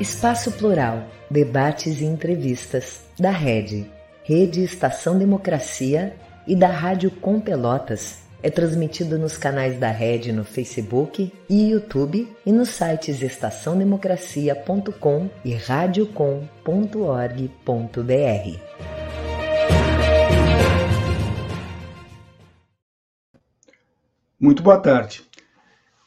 Espaço Plural, debates e entrevistas da Rede, Rede Estação Democracia e da Rádio Com Pelotas. É transmitido nos canais da Rede no Facebook e YouTube e nos sites estaçãodemocracia.com e radiocom.org.br. Muito boa tarde.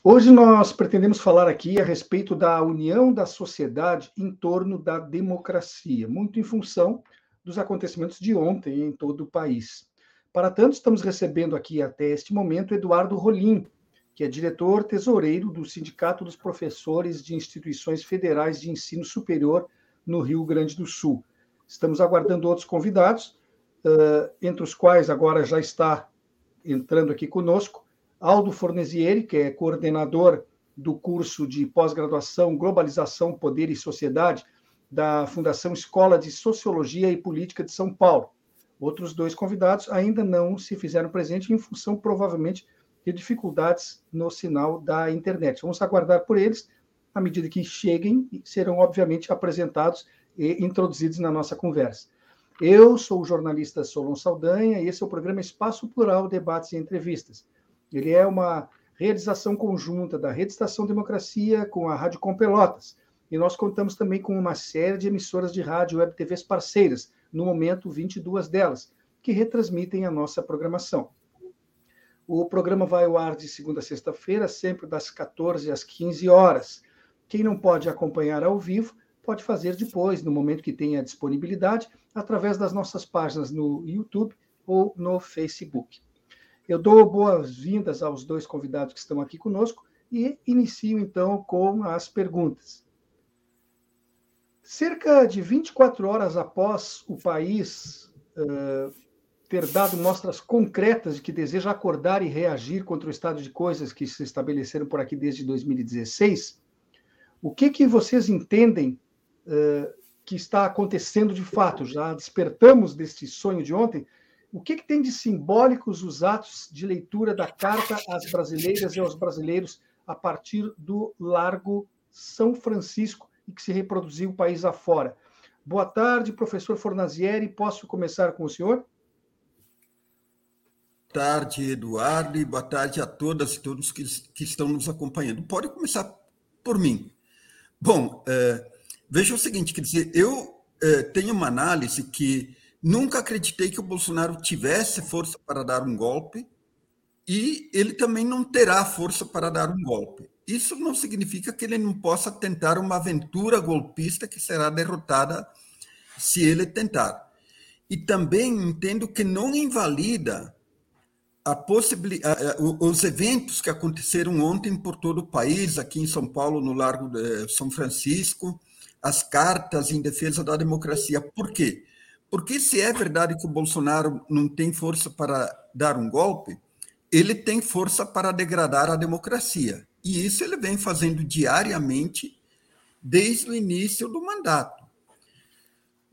Hoje nós pretendemos falar aqui a respeito da união da sociedade em torno da democracia, muito em função dos acontecimentos de ontem em todo o país. Para tanto, estamos recebendo aqui até este momento Eduardo Rolim, que é diretor tesoureiro do Sindicato dos Professores de Instituições Federais de Ensino Superior no Rio Grande do Sul. Estamos aguardando outros convidados, entre os quais agora já está entrando aqui conosco Aldo Fornesieri, que é coordenador do curso de pós-graduação Globalização, Poder e Sociedade da Fundação Escola de Sociologia e Política de São Paulo. Outros dois convidados ainda não se fizeram presente em função, provavelmente, de dificuldades no sinal da internet. Vamos aguardar por eles. À medida que cheguem, serão, obviamente, apresentados e introduzidos na nossa conversa. Eu sou o jornalista Solon Saldanha e esse é o programa Espaço Plural, Debates e Entrevistas. Ele é uma realização conjunta da Rede Estação Democracia com a Rádio Com Pelotas. E nós contamos também com uma série de emissoras de rádio web TVs parceiras, no momento 22 delas, que retransmitem a nossa programação. O programa vai ao ar de segunda a sexta-feira, sempre das 14 às 15 horas. Quem não pode acompanhar ao vivo, pode fazer depois, no momento que tenha disponibilidade, através das nossas páginas no YouTube ou no Facebook. Eu dou boas-vindas aos dois convidados que estão aqui conosco e inicio então com as perguntas. Cerca de 24 horas após o país uh, ter dado mostras concretas de que deseja acordar e reagir contra o estado de coisas que se estabeleceram por aqui desde 2016, o que, que vocês entendem uh, que está acontecendo de fato? Já despertamos deste sonho de ontem? O que, que, tem de simbólicos os atos de leitura da carta às brasileiras e aos brasileiros a partir do Largo São Francisco e que se reproduziu o país afora? Boa tarde, professor Fornazieri. Posso começar com o senhor? Boa tarde, Eduardo, e boa tarde a todas e todos que, que estão nos acompanhando. Pode começar por mim. Bom, é, veja o seguinte, quer dizer, eu é, tenho uma análise que Nunca acreditei que o Bolsonaro tivesse força para dar um golpe e ele também não terá força para dar um golpe. Isso não significa que ele não possa tentar uma aventura golpista que será derrotada se ele tentar. E também entendo que não invalida a os eventos que aconteceram ontem por todo o país, aqui em São Paulo, no Largo de São Francisco, as cartas em defesa da democracia. Por quê? Porque se é verdade que o Bolsonaro não tem força para dar um golpe, ele tem força para degradar a democracia. E isso ele vem fazendo diariamente desde o início do mandato.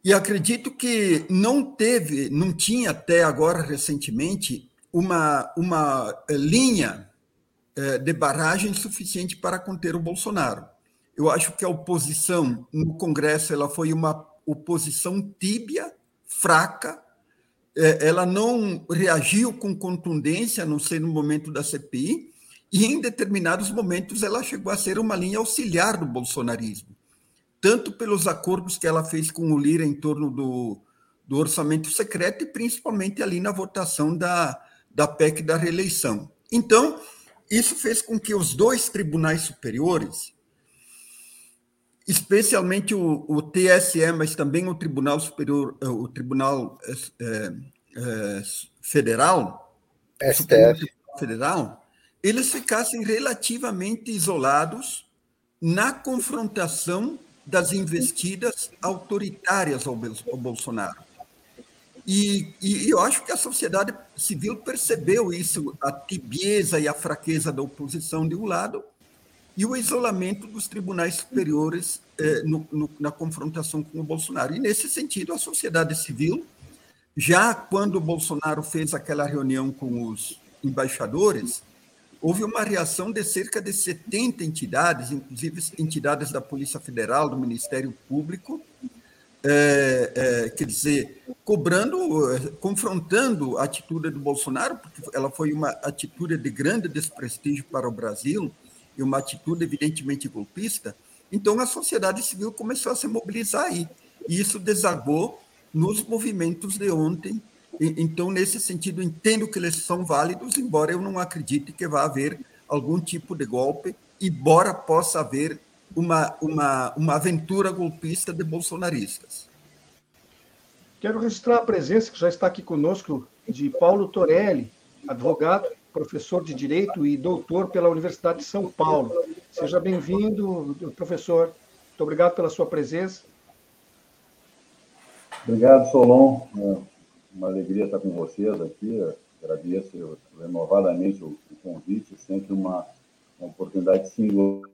E acredito que não teve, não tinha até agora recentemente uma, uma eh, linha eh, de barragem suficiente para conter o Bolsonaro. Eu acho que a oposição no Congresso ela foi uma oposição tíbia fraca, é, ela não reagiu com contundência, a não ser no momento da CPI, e em determinados momentos ela chegou a ser uma linha auxiliar do bolsonarismo, tanto pelos acordos que ela fez com o Lira em torno do, do orçamento secreto e principalmente ali na votação da, da PEC da reeleição. Então, isso fez com que os dois tribunais superiores, especialmente o, o, TSE, mas também o Tribunal Superior, eh, o Tribunal é, é, Federal, STF. Federal, eles ficassem relativamente isolados na confrontação das investidas autoritárias ao, ao Bolsonaro. E, e, eu acho que a sociedade civil percebeu isso, a tibieza e a fraqueza da oposição de um lado, e o isolamento dos tribunais superiores eh, no, no, na confrontação com o Bolsonaro. E, nesse sentido, a sociedade civil, já quando o Bolsonaro fez aquela reunião com os embaixadores, houve uma reação de cerca de 70 entidades, inclusive entidades da Polícia Federal, do Ministério Público, é, é, quer dizer, cobrando, confrontando a atitude do Bolsonaro, porque ela foi uma atitude de grande desprestígio para o Brasil e uma atitude evidentemente golpista. Então a sociedade civil começou a se mobilizar aí. E isso desagou nos movimentos de ontem. Então, nesse sentido, entendo que eles são válidos, embora eu não acredite que vá haver algum tipo de golpe, embora possa haver uma, uma, uma aventura golpista de bolsonaristas. Quero registrar a presença, que já está aqui conosco, de Paulo Torelli, advogado, professor de Direito e doutor pela Universidade de São Paulo. Seja bem-vindo, professor. Muito obrigado pela sua presença. Obrigado, Solon. É uma alegria estar com vocês aqui. Agradeço renovadamente o convite, sempre uma, uma oportunidade singular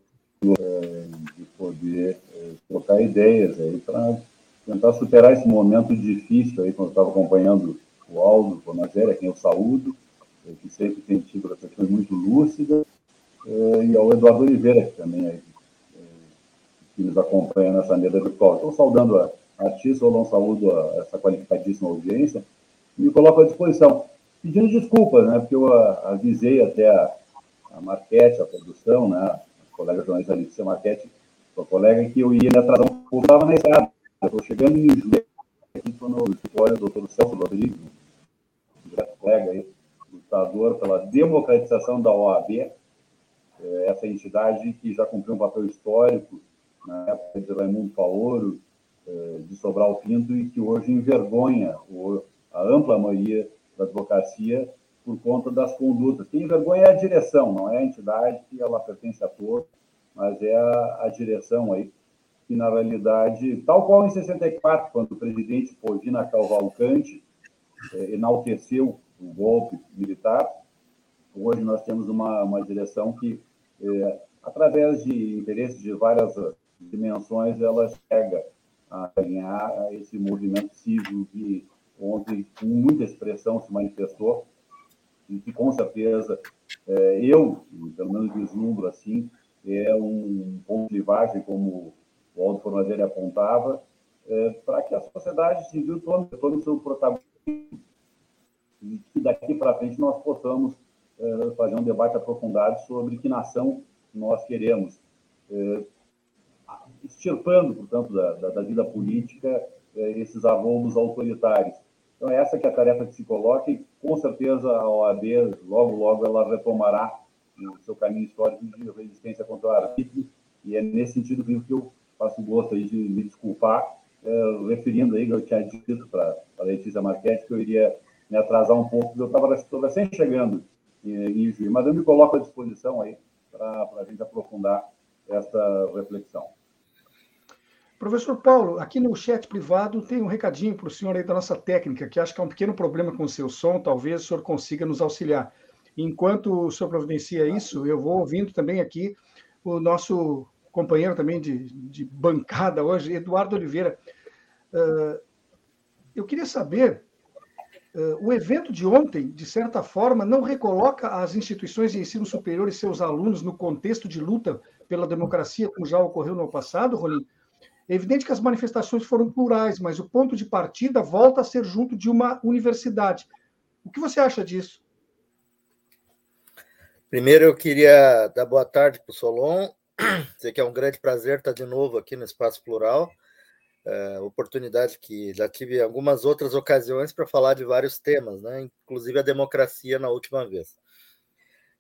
é, de poder é, trocar ideias aí para tentar superar esse momento difícil aí, quando eu estava acompanhando o Aldo Bonazera, quem eu saúdo, é, que sempre tem tido reflexões muito lúcidas, e ao Eduardo Oliveira, que também é, que nos acompanha nessa mesa virtual. Estou saudando a, a ti, Solon, saúdo a, essa qualificadíssima audiência, e me coloco à disposição. Pedindo desculpas, né, porque eu avisei até a, a Marquete, a produção, né, colega jornalista Alicia Marquete, sua colega, que eu ia me atrasar um pouco, estava na estrada. Estou chegando em Juiz, aqui no escritório do doutor Celso Rodrigues, um colega aí, pela democratização da OAB, é, essa entidade que já cumpriu um papel histórico na época de Raimundo Paoro, é, de Sobral Pinto, e que hoje envergonha a ampla maioria da advocacia por conta das condutas. Quem envergonha é a direção, não é a entidade que ela pertence a todos, mas é a, direção aí, que na realidade, tal qual em 64, quando o presidente Podina Cavalcante é, enalteceu o golpe militar, hoje nós temos uma, uma direção que, é, através de interesses de várias dimensões, ela chega a ganhar esse movimento civil que ontem, com muita expressão, se manifestou. E que com certeza é, eu, pelo menos vislumbro assim, é um ponto de livagem, como o Aldo Fornadelli apontava, é, para que a sociedade civil tome, tome seu protagonismo e que daqui para frente nós possamos é, fazer um debate aprofundado sobre que nação nós queremos, é, extirpando, portanto, da, da, da vida política é, esses arrombos autoritários. Então, essa que é a tarefa que se coloca e, com certeza, a OAB, logo, logo, ela retomará o seu caminho histórico de resistência contra o arbítrio, e é nesse sentido que eu faço gosto aí de me desculpar, é, referindo aí, que eu tinha dito para a Letícia Marquete que eu iria me atrasar um pouco, eu estava recém chegando em, Juiz, mas eu me coloco à disposição aí para a gente aprofundar essa reflexão. Professor Paulo, aqui no chat privado tem um recadinho para o senhor aí da nossa técnica, que acho que é um pequeno problema com o seu som, talvez o senhor consiga nos auxiliar. Enquanto o senhor providencia isso, eu vou ouvindo também aqui o nosso companheiro também de, de bancada hoje, Eduardo Oliveira. Uh, eu queria saber, o evento de ontem, de certa forma, não recoloca as instituições de ensino superior e seus alunos no contexto de luta pela democracia, como já ocorreu no passado, Rolim? É evidente que as manifestações foram plurais, mas o ponto de partida volta a ser junto de uma universidade. O que você acha disso? Primeiro, eu queria dar boa tarde para o Solon, dizer que é um grande prazer estar de novo aqui no Espaço Plural. É, oportunidade que já tive algumas outras ocasiões para falar de vários temas, né? inclusive a democracia na última vez.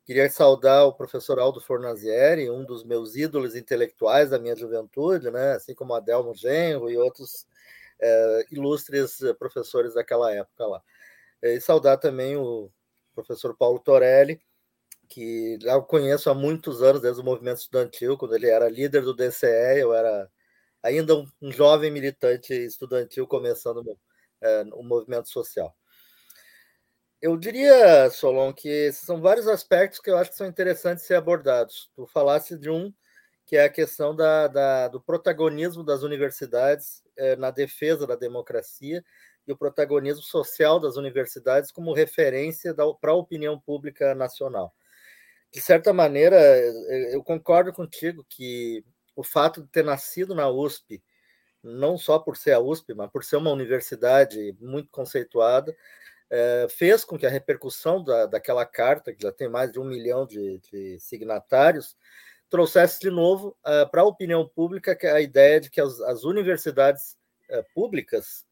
Queria saudar o professor Aldo Fornazieri, um dos meus ídolos intelectuais da minha juventude, né? assim como Adelmo Genro e outros é, ilustres professores daquela época lá. E saudar também o professor Paulo Torelli, que já conheço há muitos anos, desde o movimento estudantil, quando ele era líder do DCE, eu era ainda um, um jovem militante estudantil começando é, o movimento social. Eu diria, Solon, que são vários aspectos que eu acho que são interessantes ser abordados. Tu falasse de um, que é a questão da, da do protagonismo das universidades eh, na defesa da democracia e o protagonismo social das universidades como referência para a opinião pública nacional. de certa maneira, eu concordo contigo que o fato de ter nascido na USP, não só por ser a USP, mas por ser uma universidade muito conceituada, é, fez com que a repercussão da, daquela carta, que já tem mais de um milhão de, de signatários, trouxesse de novo uh, para a opinião pública a ideia de que as, as universidades uh, públicas,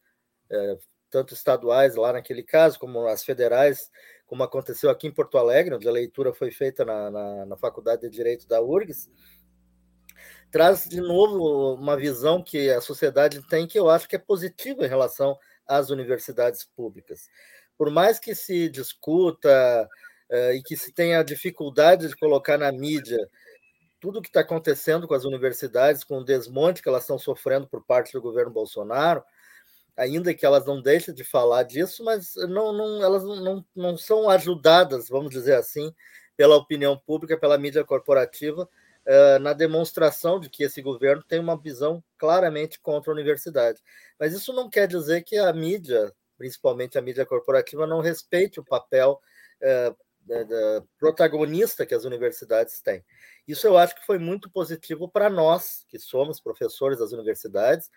uh, tanto estaduais lá naquele caso, como as federais, como aconteceu aqui em Porto Alegre, onde a leitura foi feita na, na, na Faculdade de Direito da URGS, traz de novo uma visão que a sociedade tem que eu acho que é positiva em relação às universidades públicas. Por mais que se discuta e que se tenha dificuldade de colocar na mídia tudo o que está acontecendo com as universidades, com o desmonte que elas estão sofrendo por parte do governo Bolsonaro, ainda que elas não deixem de falar disso, mas não, não, elas não, não são ajudadas, vamos dizer assim, pela opinião pública, pela mídia corporativa, uh, na demonstração de que esse governo tem uma visão claramente contra a universidade. Mas isso não quer dizer que a mídia, principalmente a mídia corporativa, não respeite o papel uh, protagonista que as universidades têm. Isso eu acho que foi muito positivo para nós, que somos professores das universidades,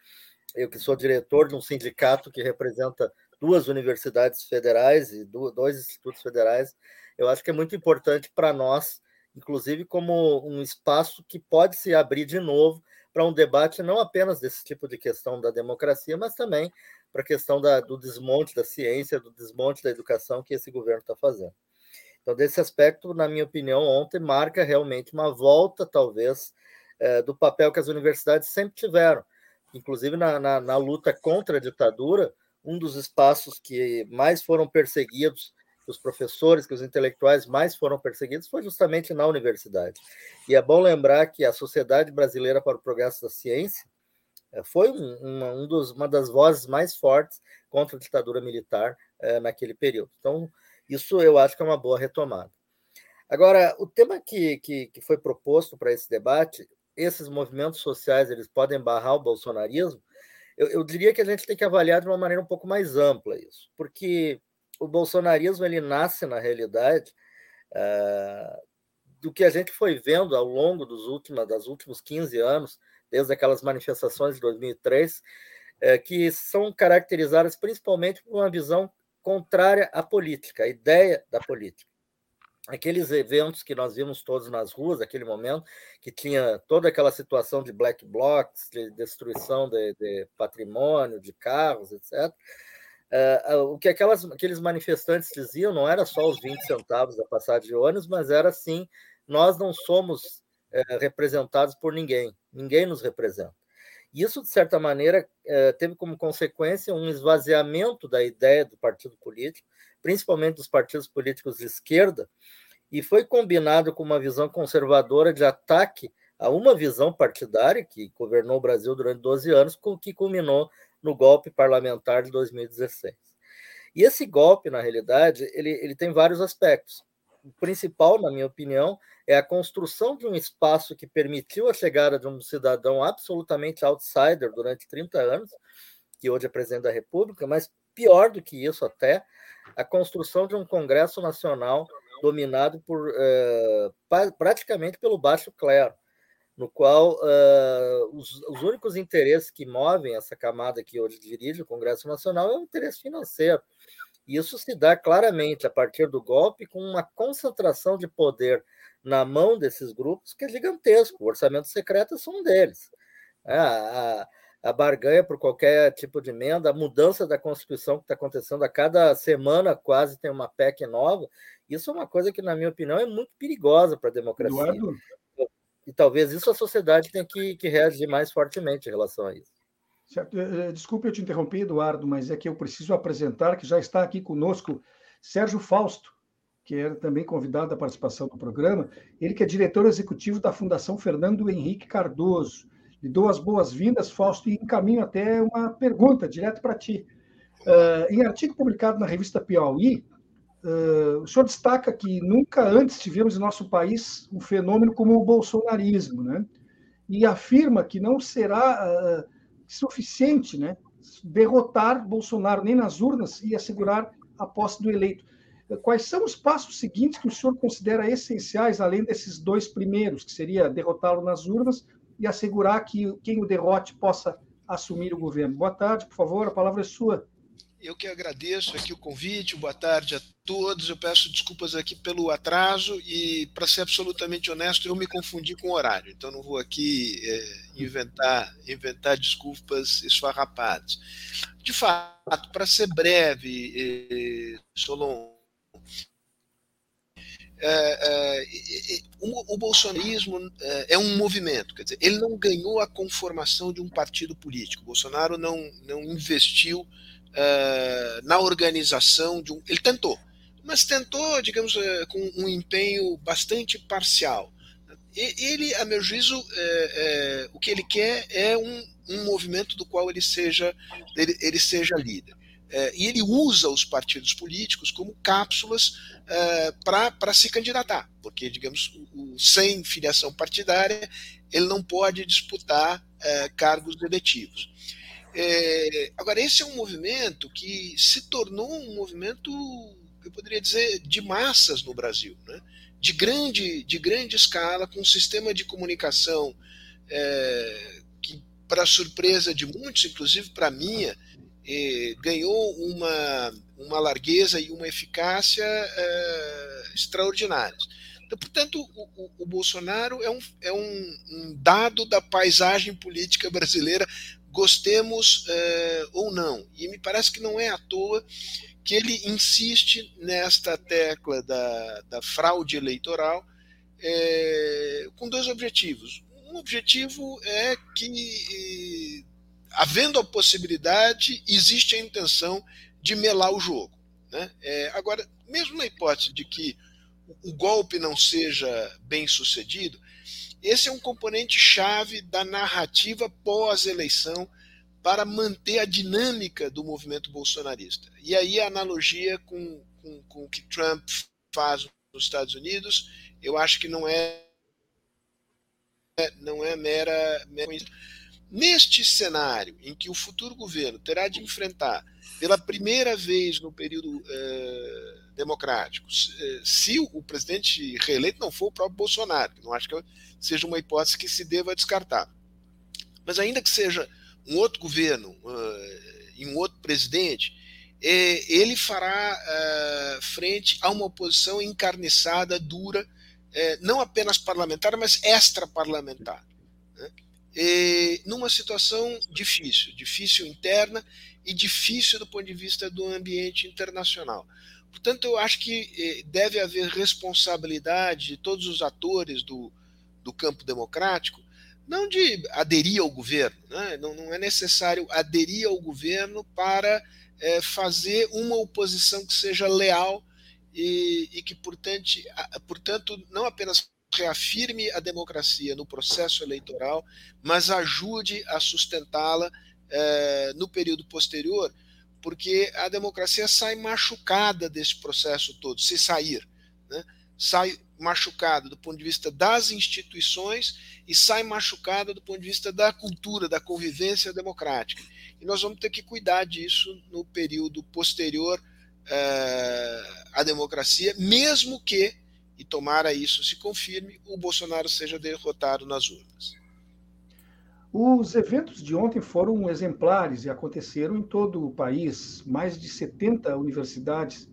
eu que sou diretor de um sindicato que representa duas universidades federais e dois institutos federais, eu acho que é muito importante para nós, inclusive como um espaço que pode se abrir de novo para um debate não apenas desse tipo de questão da democracia, mas também para a questão da, do desmonte da ciência, do desmonte da educação que esse governo está fazendo. Então, desse aspecto, na minha opinião, ontem marca realmente uma volta, talvez, é, do papel que as universidades sempre tiveram. Inclusive, na, na, na, luta contra a ditadura, um dos espaços que mais foram perseguidos, os professores, que os intelectuais mais foram perseguidos, foi justamente na universidade. E é bom lembrar que a Sociedade Brasileira para o Progresso da Ciência é, foi um, uma, um dos, uma das vozes mais fortes contra a ditadura militar é, naquele período. Então, isso eu acho que é uma boa retomada. Agora, o tema que, que, que foi proposto para esse debate, esses movimentos sociais, eles podem barrar o bolsonarismo? Eu, eu, diria que a gente tem que avaliar de uma maneira um pouco mais ampla isso, porque o bolsonarismo ele nasce, na realidade, uh, do que a gente foi vendo ao longo dos últimos, das últimos 15 anos, desde aquelas manifestações de 2003, uh, que são caracterizadas principalmente por uma visão contrária à política, à ideia da política. Aqueles eventos que nós vimos todos nas ruas, aquele momento, que tinha toda aquela situação de black blocs, de destruição de, de patrimônio, de carros, etc. Uh, uh, o que aquelas, aqueles manifestantes diziam não era só os 20 centavos da passagem de ônibus, mas era assim: nós não somos uh, representados por ninguém, ninguém nos representa. Isso, de certa maneira, eh, teve como consequência um esvaziamento da ideia do partido político, principalmente dos partidos políticos de esquerda, e foi combinado com uma visão conservadora de ataque a uma visão partidária que governou o Brasil durante 12 anos, que culminou no golpe parlamentar de 2016. E esse golpe, na realidade, ele, ele tem vários aspectos o principal, na minha opinião, é a construção de um espaço que permitiu a chegada de um cidadão absolutamente outsider durante 30 anos, que hoje é presidente da República, mas pior do que isso até, a construção de um Congresso Nacional dominado por uh, praticamente pelo baixo clero, no qual uh, os, os, únicos interesses que movem essa camada que hoje dirige o Congresso Nacional é o interesse financeiro. Isso se dá claramente a partir do golpe com uma concentração de poder na mão desses grupos que é gigantesco. O orçamento secreto é só um deles. É, a, a barganha por qualquer tipo de emenda, a mudança da Constituição que está acontecendo a cada semana, quase tem uma PEC nova. Isso é uma coisa que, na minha opinião, é muito perigosa para a democracia. Eduardo? E talvez isso a sociedade tenha que, que reagir mais fortemente em relação a isso. Certo. Eh, eh, desculpe eu te interromper, Eduardo, mas é que eu preciso apresentar que já está aqui conosco Sérgio Fausto, que era também convidado à participação do programa. Ele que é diretor executivo da Fundação Fernando Henrique Cardoso. Lhe dou as boas-vindas, Fausto, e encaminho até uma pergunta direto para ti. Uh, em artigo publicado na revista Piauí, uh, o senhor destaca que nunca antes tivemos em nosso país um fenômeno como o bolsonarismo, né? E afirma que não será uh, suficiente né, derrotar Bolsonaro nem nas urnas e assegurar a posse do eleito. quais são os passos seguintes que o senhor considera essenciais, além desses dois primeiros, que seria derrotá-lo nas urnas e assegurar que quem o derrote possa assumir o governo? Boa tarde, por favor, a palavra é sua. Eu que agradeço aqui o convite, boa tarde a todos. Eu peço desculpas aqui pelo atraso e, para ser absolutamente honesto, eu me confundi com o horário, então não vou aqui é, inventar, inventar desculpas esfarrapadas. De fato, para ser breve, é, Solon, é, é, o, o, bolsonarismo é, é, um movimento, quer dizer, ele não ganhou a conformação de um partido político. O Bolsonaro não, não investiu uh, na organização de um. Ele tentou, mas tentou, digamos, uh, com um empenho bastante parcial. Ele, a meu juízo, uh, o que ele quer é um, um movimento do qual ele seja, ele, ele seja líder. e ele usa os partidos políticos como cápsulas para se candidatar, porque, digamos, o, o, sem filiação partidária, ele não pode disputar cargos eletivos. É, agora, esse é um movimento que se tornou um movimento, eu poderia dizer, de massas no Brasil, né? de, grande, de grande escala, com um sistema de comunicação é, que, para surpresa de muitos, inclusive para minha, é, ganhou uma, uma largueza e uma eficácia é, extraordinárias. Então, portanto, o, o, o, Bolsonaro é, um, é um, um, dado da paisagem política brasileira gostemos uh, ou não. E me parece que não é à toa que ele insiste nesta tecla da, da fraude eleitoral é, com dois objetivos. Um objetivo é que, havendo a possibilidade, existe a intenção de melar o jogo. Né? É, agora, mesmo na hipótese de que o golpe não seja bem sucedido, esse é um componente chave da narrativa pós-eleição para manter a dinâmica do movimento bolsonarista. E aí a analogia com, com, com o que Trump faz nos Estados Unidos, eu acho que não é não é mera, mera Neste cenário em que o futuro governo terá de enfrentar pela primeira vez no período eh, democrático, se, se o presidente reeleito não for o próprio Bolsonaro, que não acho que seja uma hipótese que se deva descartar. Mas ainda que seja um outro governo uh, e um outro presidente, eh, ele fará uh, frente a uma oposição encarniçada, dura, eh, não apenas parlamentar, mas extra-parlamentar. Né? numa situação difícil, difícil interna e difícil do ponto de vista do ambiente internacional. Portanto, eu acho que eh, deve haver responsabilidade de todos os atores do, do campo democrático, não de aderir ao governo, né? não, não, é necessário aderir ao governo para é, fazer uma oposição que seja leal e, e que, portanto, portanto, não apenas reafirme a democracia no processo eleitoral, mas ajude a sustentá-la é, no período posterior, porque a democracia sai machucada desse processo todo, se sair. Né? Sai machucada do ponto de vista das instituições e sai machucada do ponto de vista da cultura, da convivência democrática. E nós vamos ter que cuidar disso no período posterior uh, à democracia, mesmo que, e tomara isso se confirme, o Bolsonaro seja derrotado nas urnas. Os eventos de ontem foram exemplares e aconteceram em todo o país. Mais de 70 universidades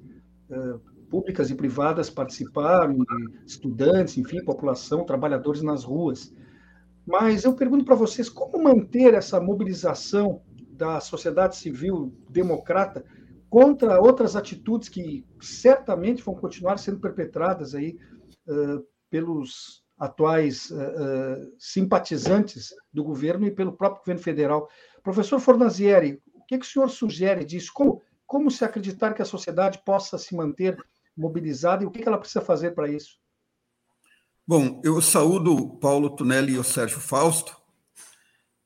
uh, públicas e privadas participaram, estudantes, enfim, população, trabalhadores nas ruas. Mas eu pergunto para vocês como manter essa mobilização da sociedade civil democrata contra outras atitudes que certamente vão continuar sendo perpetradas aí uh, pelos atuais uh, simpatizantes do governo e pelo próprio governo federal. Professor Fornazieri, o que, que o senhor sugere disso? Como, como se acreditar que a sociedade possa se manter mobilizada e o que, que ela precisa fazer para isso? Bom, eu saúdo Paulo Tunelli e o Sérgio Fausto.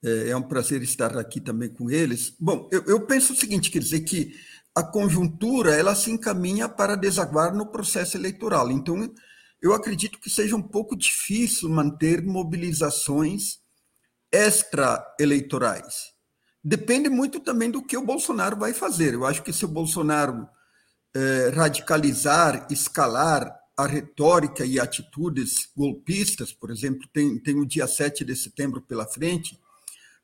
É, é um prazer estar aqui também com eles. Bom, eu, eu penso o seguinte, quer dizer que a conjuntura ela se encaminha para desaguar no processo eleitoral. Então, eu acredito que seja um pouco difícil manter mobilizações extra-eleitorais. Depende muito também do que o Bolsonaro vai fazer. Eu acho que se o Bolsonaro eh, radicalizar, escalar a retórica e atitudes golpistas, por exemplo, tem, tem o dia 7 de setembro pela frente,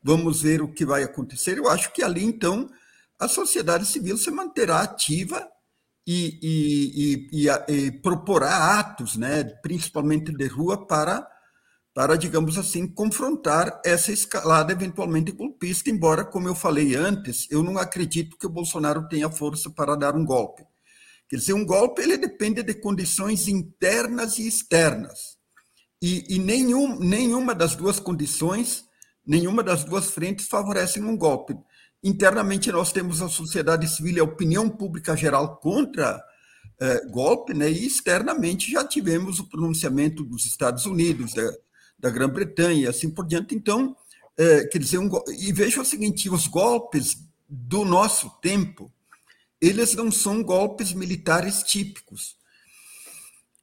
vamos ver o que vai acontecer. Eu acho que ali, então, a sociedade civil se manterá ativa e, e, e, e, proporá atos, né, principalmente de rua, para, para, digamos assim, confrontar essa escalada eventualmente golpista, embora, como eu falei antes, eu não acredito que o Bolsonaro tenha força para dar um golpe. Quer dizer, um golpe ele depende de condições internas e externas. E, e nenhum, nenhuma das duas condições, nenhuma das duas frentes favorecem um golpe Internamente, nós temos a sociedade civil e a opinião pública geral contra eh, golpe, né? e externamente já tivemos o pronunciamento dos Estados Unidos, da, da Grã-Bretanha e assim por diante. Então, eh, quer dizer, um, e veja o seguinte: os golpes do nosso tempo, eles não são golpes militares típicos.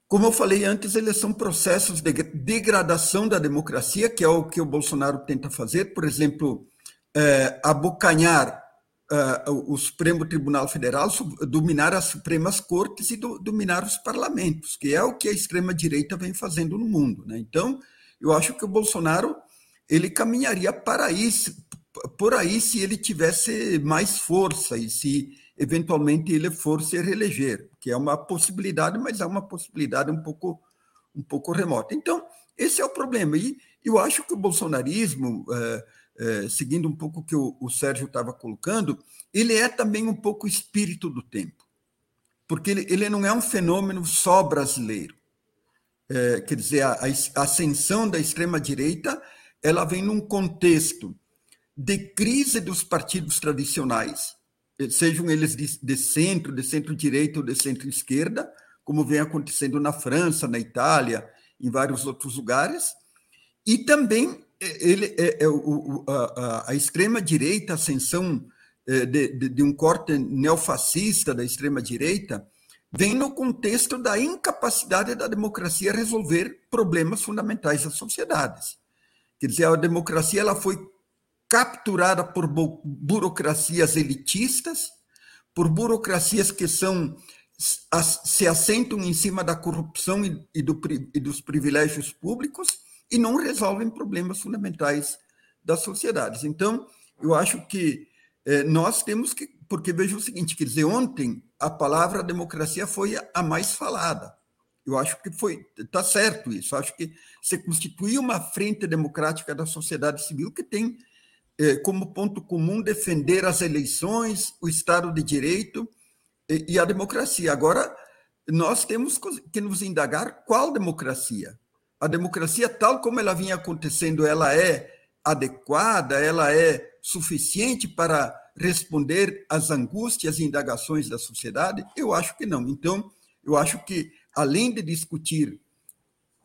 Como eu falei antes, eles são processos de degradação da democracia, que é o que o Bolsonaro tenta fazer. Por exemplo, é, abocanhar é, o Supremo Tribunal Federal, dominar as Supremas Cortes e do, dominar os parlamentos, que é o que a extrema-direita vem fazendo no mundo. Né? Então, eu acho que o Bolsonaro ele caminharia para isso, por aí se ele tivesse mais força e se eventualmente ele for se reeleger, que é uma possibilidade, mas é uma possibilidade um pouco, um pouco remota. Então, esse é o problema. E eu acho que o bolsonarismo, é, seguindo um pouco o que o, o Sérgio estava colocando, ele é também um pouco o espírito do tempo, porque ele, ele não é um fenômeno só brasileiro. É, quer dizer, a, a ascensão da extrema-direita ela vem num contexto de crise dos partidos tradicionais, sejam eles de, de centro, de centro-direita ou de centro-esquerda, como vem acontecendo na França, na Itália, em vários outros lugares, e também ele é, é o, a, a extrema-direita, a ascensão é, de, de, de, um corte neofascista da extrema-direita, vem no contexto da incapacidade da democracia resolver problemas fundamentais das sociedades. Quer dizer, a democracia ela foi capturada por burocracias elitistas, por burocracias que são se assentam em cima da corrupção e, do, e dos privilégios públicos, e não resolvem problemas fundamentais das sociedades. Então, eu acho que eh, nós temos que. Porque veja o seguinte: quer dizer, ontem a palavra democracia foi a mais falada. Eu acho que foi. Está certo isso. Eu acho que se constitui uma frente democrática da sociedade civil que tem eh, como ponto comum defender as eleições, o Estado de Direito e, e a democracia. Agora, nós temos que nos indagar qual democracia a democracia, tal como ela vinha acontecendo, ela é adequada, ela é suficiente para responder às angústias e indagações da sociedade? Eu acho que não. Então, eu acho que, além de discutir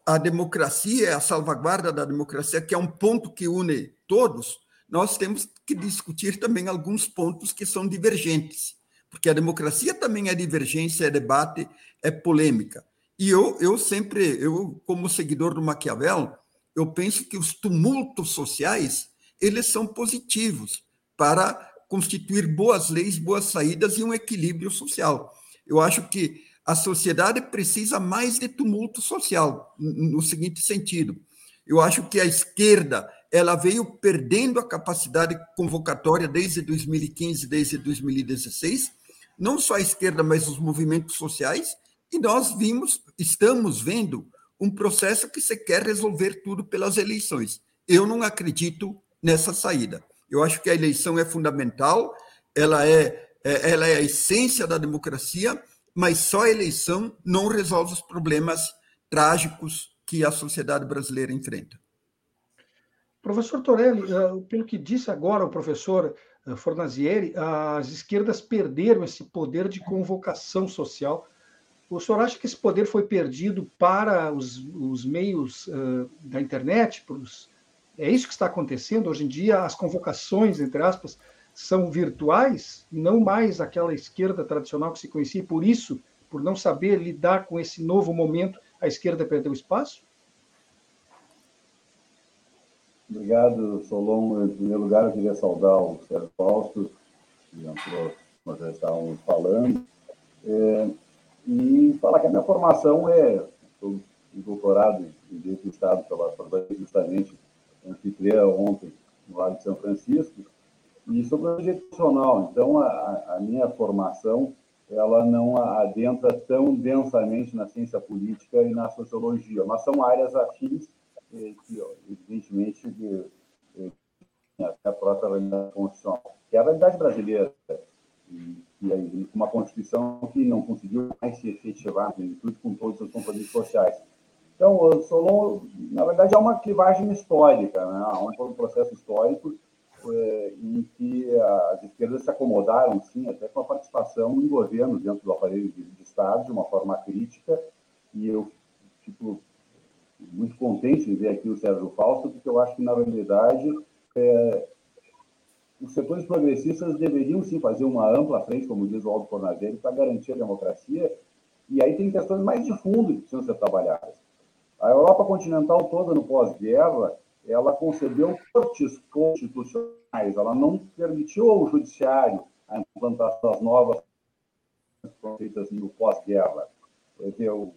a democracia, a salvaguarda da democracia, que é um ponto que une todos, nós temos que discutir também alguns pontos que são divergentes, porque a democracia também é divergência, é debate, é polêmica. E eu, eu sempre, eu como seguidor do Maquiavel, eu penso que os tumultos sociais, eles são positivos para constituir boas leis, boas saídas e um equilíbrio social. Eu acho que a sociedade precisa mais de tumulto social, no seguinte sentido. Eu acho que a esquerda ela veio perdendo a capacidade convocatória desde 2015, desde 2016, não só a esquerda, mas os movimentos sociais, e nós vimos, estamos vendo um processo que você quer resolver tudo pelas eleições. Eu não acredito nessa saída. Eu acho que a eleição é fundamental, ela é, é, ela é a essência da democracia, mas só a eleição não resolve os problemas trágicos que a sociedade brasileira enfrenta. Professor Torelli, eh, pelo que disse agora o professor eh, Fornazieri, as esquerdas perderam esse poder de convocação social o senhor acha que esse poder foi perdido para os, os meios uh, da internet? Os... É isso que está acontecendo? Hoje em dia, as convocações, entre aspas, são virtuais, não mais aquela esquerda tradicional que se conhecia, e por isso, por não saber lidar com esse novo momento, a esquerda perdeu espaço? Obrigado, Solon. Em primeiro lugar, eu queria saudar o Sérgio Fausto, que entrou, nós já estávamos falando É, e falar que a minha formação é, sou doutorado em Direito do Estado pela Faculdade justamente anfitriã ontem no Lago de São Francisco, e sobre o direito constitucional. Então, a, a, minha formação ela não adentra tão densamente na ciência política e na sociologia, mas são áreas afins eh, que, evidentemente, de, de, a própria realidade constitucional, que é a realidade brasileira, e, e uma Constituição que não conseguiu mais se efetivar, tudo com todos os compromissos sociais. Então, o Solon, na verdade, é uma clivagem histórica, né? há um processo histórico é, em que as esquerdas se acomodaram, sim, até com a participação em governo dentro do aparelho de, de Estado, de uma forma crítica, e eu fico muito contente em ver aqui o Sérgio Fausto, porque eu acho que, na realidade, é, os setores progressistas deveriam, sim, fazer uma ampla frente, como diz o Aldo Fornadelli, para garantir a democracia, e aí tem questões mais de fundo que precisam ser trabalhadas. A Europa continental toda no pós-guerra, ela concedeu cortes constitucionais, ela não permitiu ao judiciário a implantação das novas feitas no pós-guerra. O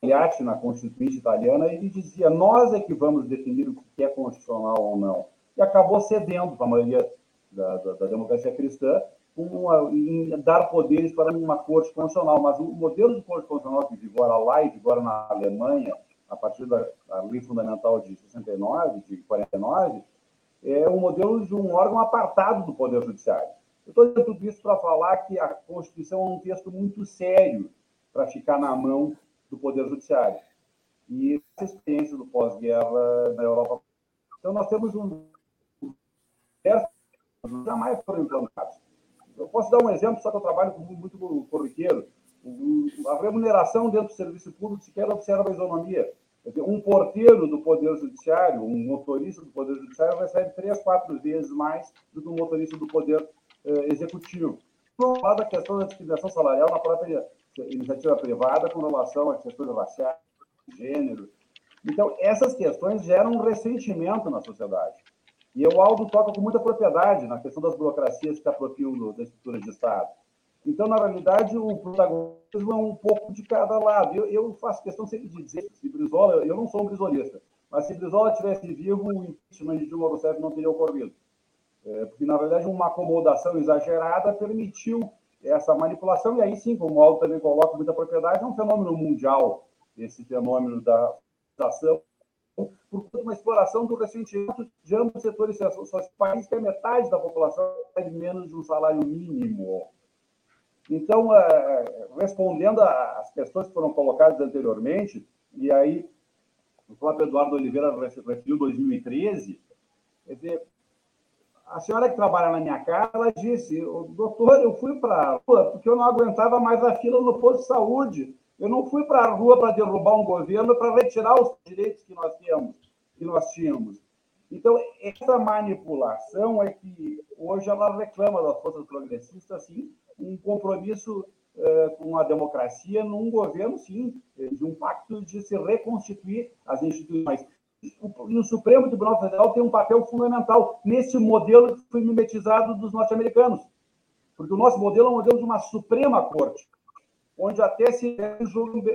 Pagliatti, na Constituinte italiana, ele dizia: nós é que vamos definir o que é constitucional ou não. E acabou cedendo para a maioria da, da, da democracia cristã uma, em dar poderes para uma corte constitucional. Mas o modelo de corte constitucional que vigora lá e vigora na Alemanha a partir da, lei fundamental de 69, de 49, é o modelo de um órgão apartado do Poder Judiciário. Eu estou dizendo tudo isso para falar que a Constituição é um texto muito sério para ficar na mão do Poder Judiciário. E essa experiência do pós-guerra na Europa. Então, nós temos um. Jamais foram implantados. Eu posso dar um exemplo, só que eu trabalho com muito corriqueiro a remuneração dentro do serviço público sequer observa a isonomia. Um porteiro do Poder Judiciário, um motorista do Poder Judiciário, recebe três, quatro vezes mais do que um motorista do Poder eh, Executivo. Vamos falar da questão da discriminação salarial na própria iniciativa privada com relação às questões raciais, gênero. Então, essas questões geram um ressentimento na sociedade. E o Aldo toca com muita propriedade na questão das burocracias que apropriam da estrutura de Estado. Então, na realidade, o protagonismo é um pouco de cada lado. Eu, eu faço questão sempre de dizer que se Brizola, eu não sou um brizolista, mas se Brizola tivesse vivo, o impeachment de Dilma Rousseff não teria ocorrido. É, porque, na verdade, uma acomodação exagerada permitiu essa manipulação, e aí sim, como o Aldo também coloca muita propriedade, é um fenômeno mundial, esse fenômeno da ação, por uma exploração do ressentimento de ambos os setores sociais. Que é metade da população tem menos de um salário mínimo. Então, é, respondendo às questões que foram colocadas anteriormente, e aí o próprio Eduardo Oliveira referiu 2013, quer dizer, a senhora que trabalha na minha casa, ela disse, doutor, eu fui para a rua porque eu não aguentava mais a fila no posto de saúde. Eu não fui para a rua para derrubar um governo, para retirar os direitos que nós tínhamos. Que nós tínhamos. Então, essa manipulação é que hoje ela reclama das forças progressistas, sim, um compromisso eh, com a democracia num governo, sim, de um pacto de se reconstituir as instituições. E o Supremo Tribunal Federal tem um papel fundamental nesse modelo que foi mimetizado dos norte-americanos. Porque o nosso modelo é um modelo de uma Suprema Corte, onde até se julga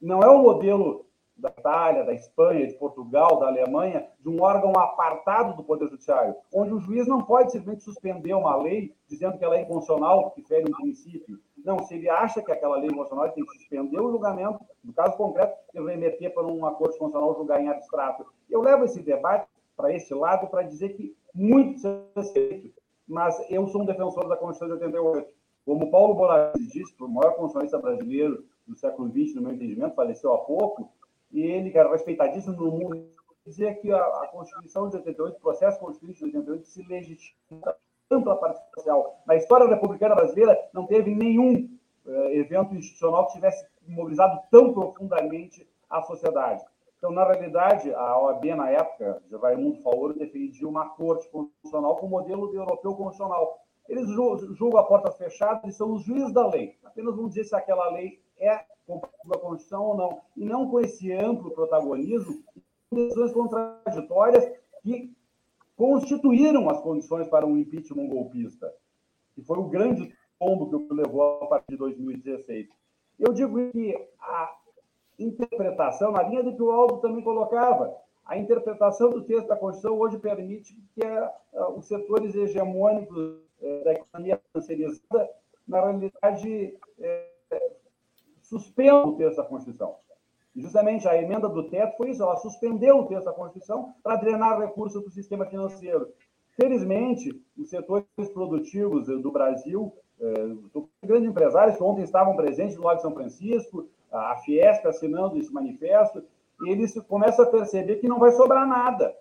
não é um modelo da Itália, da Espanha, de Portugal, da Alemanha, de um órgão apartado do Poder Judiciário, onde o juiz não pode simplesmente suspender uma lei dizendo que ela é inconstitucional, que fere um princípio. Não, se ele acha que aquela lei é inconstitucional, ele tem que suspender o julgamento, no caso concreto, e remeter para uma corte constitucional julgar em abstrato. Eu levo esse debate para esse lado para dizer que muito se feito, mas eu sou um defensor da Constituição de 88. Como Paulo Boraes disse, o maior constitucionalista brasileiro do século XX, no meu entendimento, faleceu há pouco, e ele, que era respeitadíssimo no mundo, dizia que a, a Constituição de 88, o processo constituinte de 88, se legitima tanto a participação social. Na história republicana brasileira, não teve nenhum eh, evento institucional que tivesse mobilizado tão profundamente a sociedade. Então, na realidade, a OAB, na época, de Raimundo Faoro, defendia uma corte constitucional com modelo europeu constitucional. Eles julgam a portas fechadas e são os juízes da lei. Apenas vão dizer se aquela lei é compatível a Constituição ou não. E não com esse amplo protagonismo, decisões contraditórias que constituíram as condições para um impeachment golpista, que foi o grande tombo que o levou a partir de 2016. Eu digo que a interpretação, na linha do que o Aldo também colocava, a interpretação do texto da Constituição hoje permite que a, os setores hegemônicos da economia financiarizada, na realidade, é, suspendam o texto da Constituição. Justamente a emenda do teto foi isso, ela suspendeu o texto da Constituição para drenar recursos do sistema financeiro. Felizmente, os setores produtivos do Brasil, é, grandes empresários que ontem estavam presentes no Lago de São Francisco, a Fiesp assinando esse manifesto, e eles começam a perceber que não vai sobrar nada.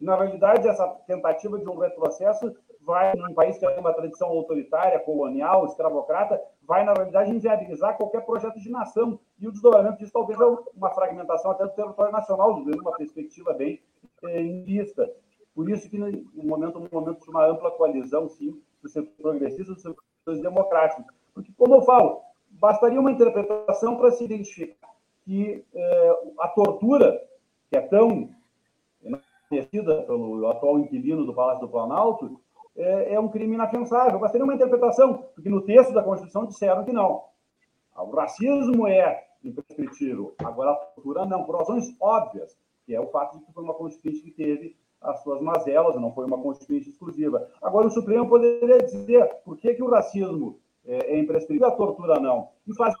Na realidade, essa tentativa de um retrocesso vai, num país que tem uma tradição autoritária, colonial, escravocrata, vai, na realidade, inviabilizar qualquer projeto de nação. E o desdobramento disso talvez é uma fragmentação até do território nacional, de uma perspectiva bem eh, em vista. Por isso que, no momento, no momento de uma ampla coalizão, sim, do setor progressista e dos setores democráticos. Porque, como eu falo, bastaria uma interpretação para se identificar que eh, a tortura, que é tão conhecida pelo atual inquilino do Palácio do Planalto, é, é, um crime inafiançável. Bastaria uma interpretação, porque no texto da Constituição disseram que não. O racismo é imprescritível, agora a tortura não, por razões óbvias, que é o fato de que foi uma Constituinte que teve as suas mazelas, não foi uma Constituinte exclusiva. Agora, o Supremo poderia dizer por que, que o racismo é, é imprescritível e a tortura não. E faz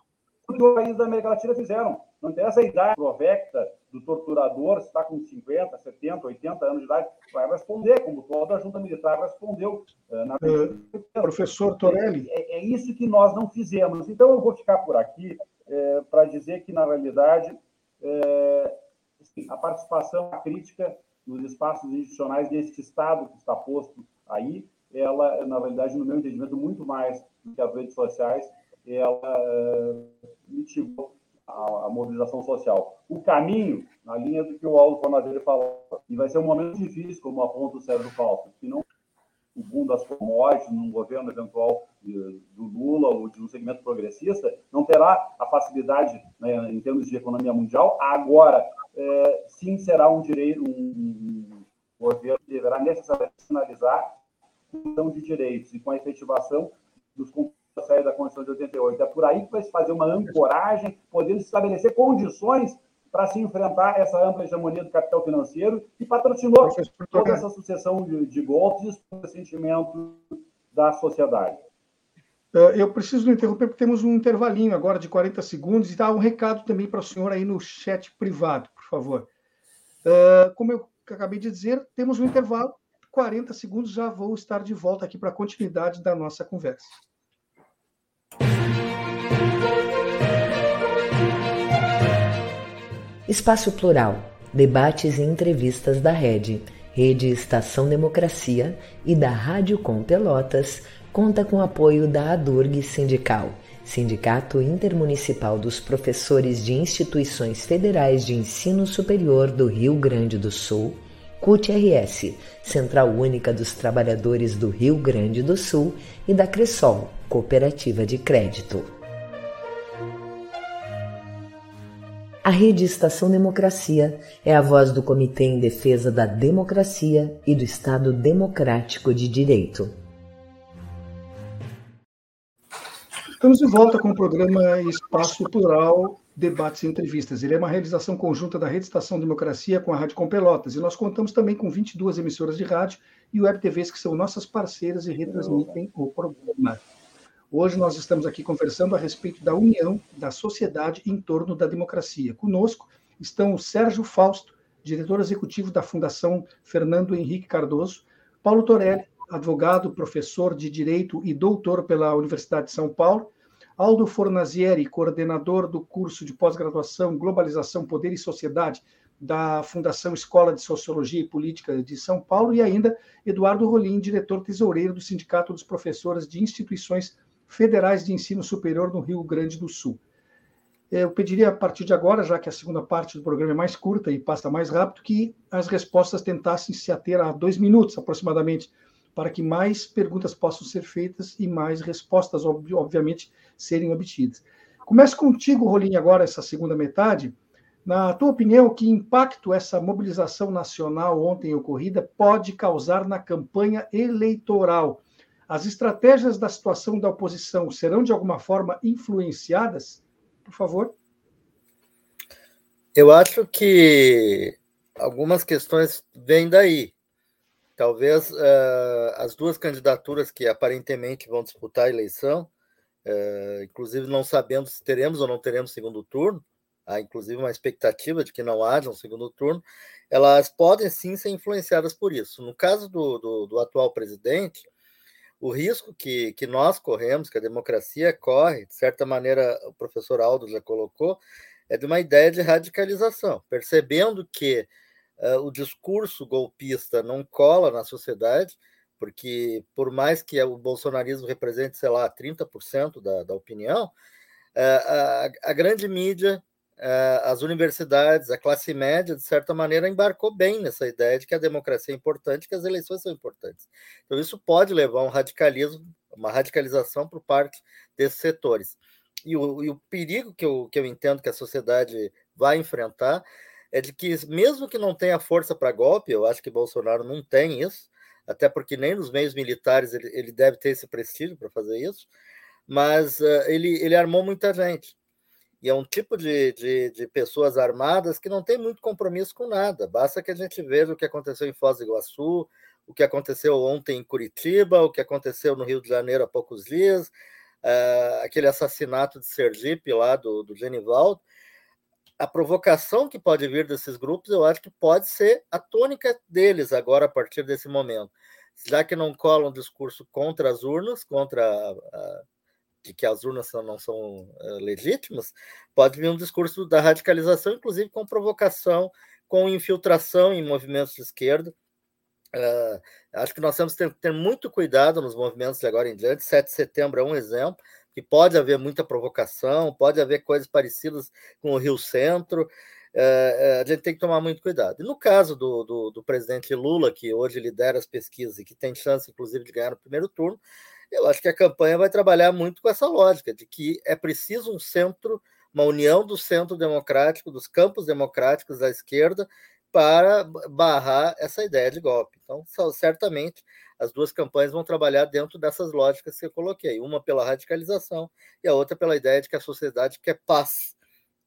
o que os países da América Latina fizeram. Não interessa a idade provecta do torturador, se está com 50, 70, 80 anos de idade, vai responder, como toda a junta militar respondeu. Eh, na... É, professor Torelli. É, é, isso que nós não fizemos. Então, eu vou ficar por aqui é, para dizer que, na realidade, é, a participação a crítica nos espaços institucionais desse Estado que está posto aí, ela, na realidade, no meu entendimento, muito mais do que as redes sociais, ela mitigou a, a, mobilização social. O caminho, na linha do que o Aldo Fornazeiro falou, e vai ser um momento difícil, como aponta o Sérgio Falco, se não o boom das commodities num governo eventual do Lula ou de um segmento progressista, não terá a facilidade né, em termos de economia mundial. Agora, é, sim, será um direito, um, governo que deverá necessariamente sinalizar a questão de direitos e com a efetivação dos compromissos da saída da Constituição de 88. É por aí que vai se fazer uma ancoragem, podendo estabelecer condições para se enfrentar essa ampla hegemonia do capital financeiro que patrocinou toda essa sucessão de, de golpes e o sentimento da sociedade. Eh, eu preciso interromper porque temos um intervalinho agora de 40 segundos e dar um recado também para o senhor aí no chat privado, por favor. Eh, como eu acabei de dizer, temos um intervalo, 40 segundos, já vou estar de volta aqui para a continuidade da nossa conversa. Espaço Plural, debates e entrevistas da Rede, Rede Estação Democracia e da Rádio Com Pelotas, conta com apoio da ADURG Sindical, Sindicato Intermunicipal dos Professores de Instituições Federais de Ensino Superior do Rio Grande do Sul, CUT-RS, Central Única dos Trabalhadores do Rio Grande do Sul, e da Cressol, Cooperativa de Crédito. A Rede Estação Democracia é a voz do Comitê em Defesa da Democracia e do Estado Democrático de Direito. Estamos de volta com o programa Espaço Plural debates e entrevistas. Ele é uma realização conjunta da Rede Estação Democracia com a Rádio Com Pelotas. E nós contamos também com 22 emissoras de rádio e web TVs que são nossas parceiras e retransmitem o programa. Hoje nós estamos aqui conversando a respeito da união da sociedade em torno da democracia. Conosco estão o Sérgio Fausto, diretor executivo da Fundação Fernando Henrique Cardoso, Paulo Torelli, advogado, professor de Direito e doutor pela Universidade de São Paulo, Aldo Fornazieri, coordenador do curso de pós-graduação Globalização, Poder e Sociedade da Fundação Escola de Sociologia e Política de São Paulo, e ainda Eduardo Rolim, diretor tesoureiro do Sindicato dos Professores de Instituições Federais de Ensino Superior no Rio Grande do Sul. Eu pediria, a partir de agora, já que a segunda parte do programa é mais curta e passa mais rápido, que as respostas tentassem se ater a dois minutos aproximadamente, para que mais perguntas possam ser feitas e mais respostas, obviamente, serem obtidas. Começo contigo, Rolim, agora, essa segunda metade. Na tua opinião, que impacto essa mobilização nacional ontem ocorrida pode causar na campanha eleitoral? As estratégias da situação da oposição serão, de alguma forma, influenciadas? Por favor. Eu acho que algumas questões vêm daí. Talvez uh, as duas candidaturas que aparentemente vão disputar a eleição, uh, inclusive não sabendo se teremos ou não teremos segundo turno, há inclusive uma expectativa de que não haja um segundo turno, elas podem sim ser influenciadas por isso. No caso do, do, do atual presidente, o risco que, que nós corremos, que a democracia corre, de certa maneira o professor Aldo já colocou, é de uma ideia de radicalização, percebendo que uh, o discurso golpista não cola na sociedade, porque por mais que o bolsonarismo represente, sei lá, 30% da, da opinião, uh, a, a grande mídia as universidades, a classe média, de certa maneira, embarcou bem nessa ideia de que a democracia é importante, que as eleições são importantes. Então, isso pode levar a um radicalismo, uma radicalização por parte desses setores. E o, e o perigo que eu, que eu entendo que a sociedade vai enfrentar é de que, mesmo que não tenha força para golpe, eu acho que Bolsonaro não tem isso, até porque nem nos meios militares ele, ele deve ter esse prestígio para fazer isso, mas uh, ele, ele armou muita gente. E é um tipo de, de, de, pessoas armadas que não tem muito compromisso com nada. Basta que a gente veja o que aconteceu em Foz do Iguaçu, o que aconteceu ontem em Curitiba, o que aconteceu no Rio de Janeiro há poucos dias, uh, aquele assassinato de Sergipe lá do, do Genivaldo. A provocação que pode vir desses grupos, eu acho que pode ser a tônica deles agora, a partir desse momento. Já que não colam um discurso contra as urnas, contra a de que as urnas não são uh, legítimas, pode vir um discurso da radicalização, inclusive com provocação, com infiltração em movimentos de esquerda. Uh, acho que nós temos que ter, ter, muito cuidado nos movimentos de agora em diante. 7 de setembro é um exemplo, que pode haver muita provocação, pode haver coisas parecidas com o Rio Centro. Uh, a gente tem que tomar muito cuidado. E no caso do, do, do presidente Lula, que hoje lidera as pesquisas e que tem chance, inclusive, de ganhar no primeiro turno, eu acho que a campanha vai trabalhar muito com essa lógica de que é preciso um centro, uma união do centro democrático, dos campos democráticos da esquerda, para barrar essa ideia de golpe. Então, certamente, as duas campanhas vão trabalhar dentro dessas lógicas que eu coloquei, uma pela radicalização e a outra pela ideia de que a sociedade quer paz.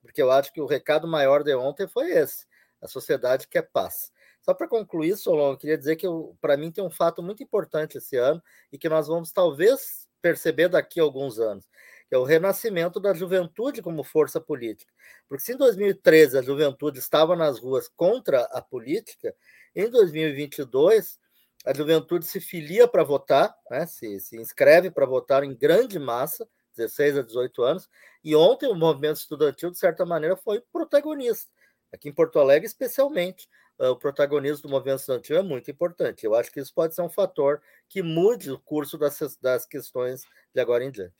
Porque eu acho que o recado maior de ontem foi esse: a sociedade quer paz. Só para concluir, Solon, eu queria dizer que para mim tem um fato muito importante esse ano e que nós vamos talvez perceber daqui a alguns anos, que é o renascimento da juventude como força política. Porque se em 2013 a juventude estava nas ruas contra a política, em 2022 a juventude se filia para votar, né, se, se inscreve para votar em grande massa, 16 a 18 anos, e ontem o movimento estudantil, de certa maneira, foi protagonista, aqui em Porto Alegre especialmente, o protagonismo do movimento estudantil é muito importante. Eu acho que isso pode ser um fator que mude o curso das, das questões de agora em diante.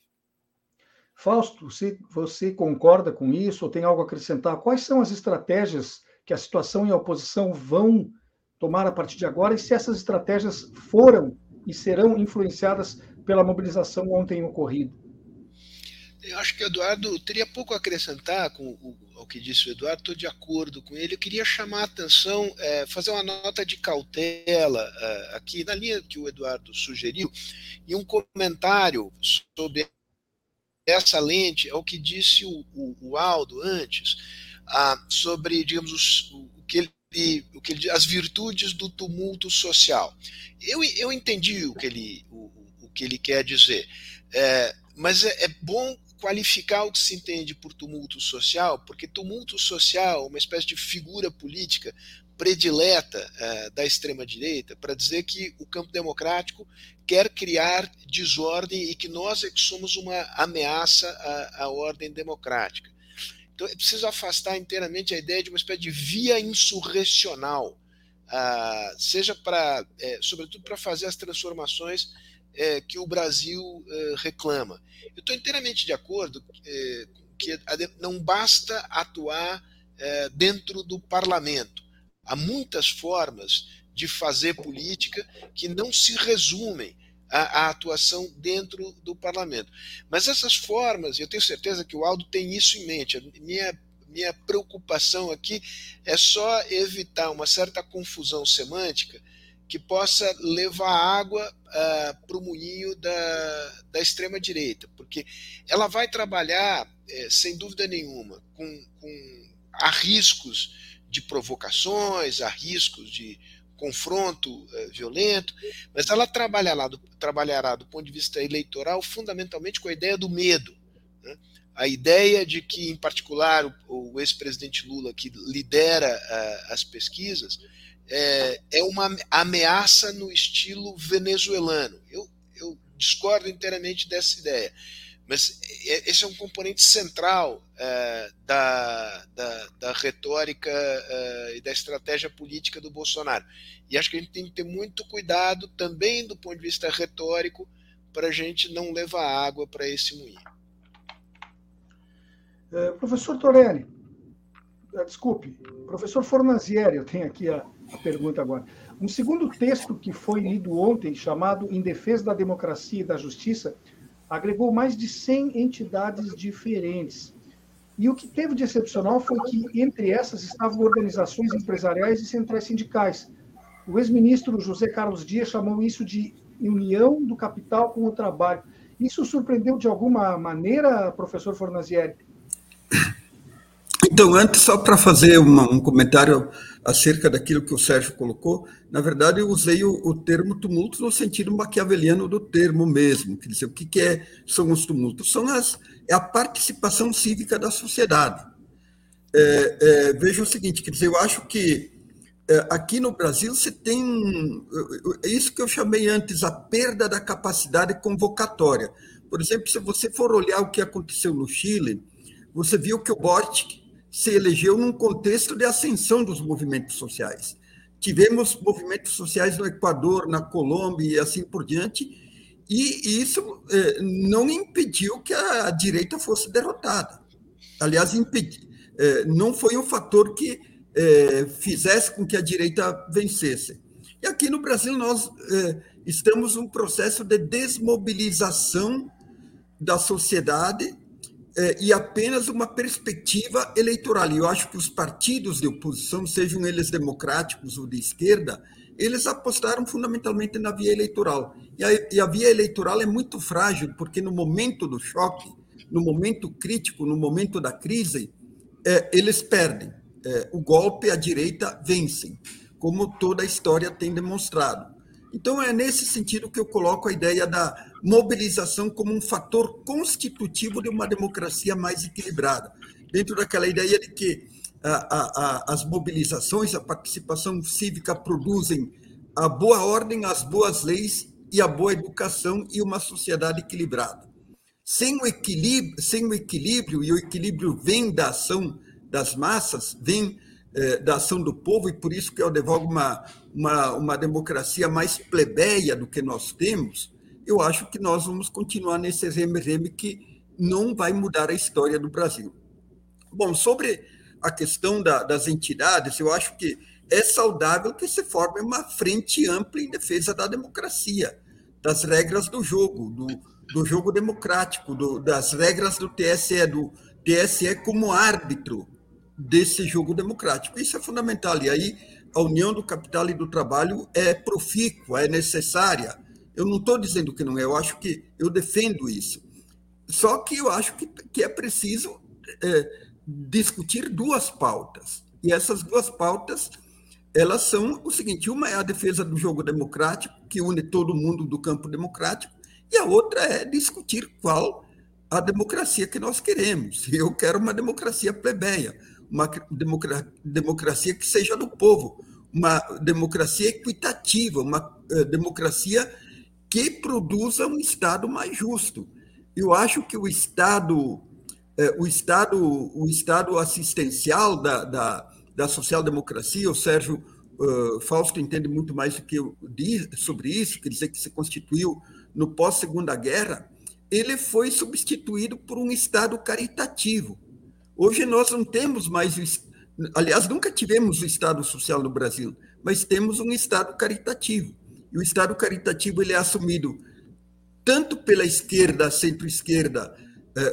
Fausto, você, você concorda com isso ou tem algo a acrescentar? Quais são as estratégias que a situação e a oposição vão tomar a partir de agora e se essas estratégias foram e serão influenciadas pela mobilização ontem ocorrida? Eu acho que o Eduardo teria pouco a acrescentar com o, ao que disse o Eduardo, estou de acordo com ele. Eu queria chamar a atenção, é, fazer uma nota de cautela é, aqui, na linha que o Eduardo sugeriu, e um comentário sobre essa lente, ao que disse o, o, o Aldo antes, sobre, digamos, os, o, que ele, o que ele, as virtudes do tumulto social. Eu, eu entendi o que ele, o, o que ele quer dizer. É, mas é, é, bom qualificar o que se entende por tumulto social, porque tumulto social é uma espécie de figura política predileta uh, da extrema-direita para dizer que o campo democrático quer criar desordem e que nós é que somos uma ameaça à, à ordem democrática. Então é preciso afastar inteiramente a ideia de uma espécie de via insurrecional, uh, seja para, é, sobretudo para fazer as transformações é, que o Brasil é, reclama. Eu estou inteiramente de acordo é, que não basta atuar é, dentro do parlamento. Há muitas formas de fazer política que não se resumem à, à atuação dentro do parlamento. Mas essas formas, eu tenho certeza que o Aldo tem isso em mente. Minha minha preocupação aqui é só evitar uma certa confusão semântica que possa levar água uh, para o moinho da, da extrema-direita, porque ela vai trabalhar, eh, sem dúvida nenhuma, com, com há riscos de provocações, há riscos de confronto uh, violento, mas ela trabalhará do, trabalhará do ponto de vista eleitoral fundamentalmente com a ideia do medo. Né? A ideia de que, em particular, o, o ex-presidente Lula, que lidera uh, as pesquisas, é, é uma ameaça no estilo venezuelano. Eu, eu discordo inteiramente dessa ideia. Mas é, esse é um componente central é, da, da, da, retórica é, e da estratégia política do Bolsonaro. E acho que a gente tem que ter muito cuidado também do ponto de vista retórico para a gente não levar água para esse moinho. É, professor Torelli, desculpe, professor Fornazieri, eu tenho aqui a, a pergunta agora. Um segundo texto que foi lido ontem, chamado Em Defesa da Democracia e da Justiça, agregou mais de 100 entidades diferentes. E o que teve de excepcional foi que, entre essas, estavam organizações empresariais e centrais sindicais. O ex-ministro José Carlos Dias chamou isso de união do capital com o trabalho. Isso surpreendeu de alguma maneira, professor Fornazieri? Então, antes, só para fazer uma, um comentário acerca daquilo que o Sérgio colocou, na verdade, eu usei o, o termo tumulto no sentido maquiaveliano do termo mesmo. Quer dizer, o que, que é, são os tumultos? São as, é a participação cívica da sociedade. É, é, veja o seguinte, quer dizer, eu acho que é, aqui no Brasil você tem é isso que eu chamei antes a perda da capacidade convocatória. Por exemplo, se você for olhar o que aconteceu no Chile, você viu que o Boric se elegeu num contexto de ascensão dos movimentos sociais. Tivemos movimentos sociais no Equador, na Colômbia e assim por diante, e isso eh, não impediu que a direita fosse derrotada. Aliás, impedi, eh, não foi um fator que eh, fizesse com que a direita vencesse. E aqui no Brasil nós estamos num processo de desmobilização da sociedade é, e apenas uma perspectiva eleitoral. E eu acho que os partidos de oposição, sejam eles democráticos ou de esquerda, eles apostaram fundamentalmente na via eleitoral. E a, e a via eleitoral é muito frágil, porque no momento do choque, no momento crítico, no momento da crise, é, eles perdem. É, o golpe, a direita vencem, como toda a história tem demonstrado. Então, é nesse sentido que eu coloco a ideia da mobilização como um fator constitutivo de uma democracia mais equilibrada. Dentro daquela ideia de que a, a, a, as mobilizações, a participação cívica produzem a boa ordem, as boas leis e a boa educação e uma sociedade equilibrada. Sem o equilíbrio, sem o equilíbrio e o equilíbrio vem da ação das massas, vem eh, da ação do povo, e por isso que eu devolvo uma, uma, uma democracia mais plebeia do que nós temos, eu acho que nós vamos continuar nesse reme-reme que não vai mudar a história do Brasil. Bom, sobre a questão da, das entidades, eu acho que é saudável que se forme uma frente ampla em defesa da democracia, das regras do jogo, do, do jogo democrático, do, das regras do TSE, do TSE como árbitro desse jogo democrático. Isso é fundamental. E aí a união do capital e do trabalho é profícua, é necessária. Eu não estou dizendo que não é, eu acho que eu defendo isso. Só que eu acho que, que é preciso é, discutir duas pautas. E essas duas pautas, elas são o seguinte: uma é a defesa do jogo democrático, que une todo mundo do campo democrático, e a outra é discutir qual a democracia que nós queremos. Eu quero uma democracia plebeia, uma democracia que seja do povo, uma democracia equitativa, uma eh, democracia que produza um Estado mais justo. Eu acho que o Estado, eh, o Estado, o Estado assistencial da, da, da social-democracia, o Sérgio uh, Fausto entende muito mais do que eu sobre isso, quer dizer que se constituiu no pós-segunda guerra, ele foi substituído por um Estado caritativo. Hoje nós não temos mais, aliás, nunca tivemos o Estado social no Brasil, mas temos um Estado caritativo. E o Estado caritativo ele é assumido tanto pela esquerda, centro-esquerda,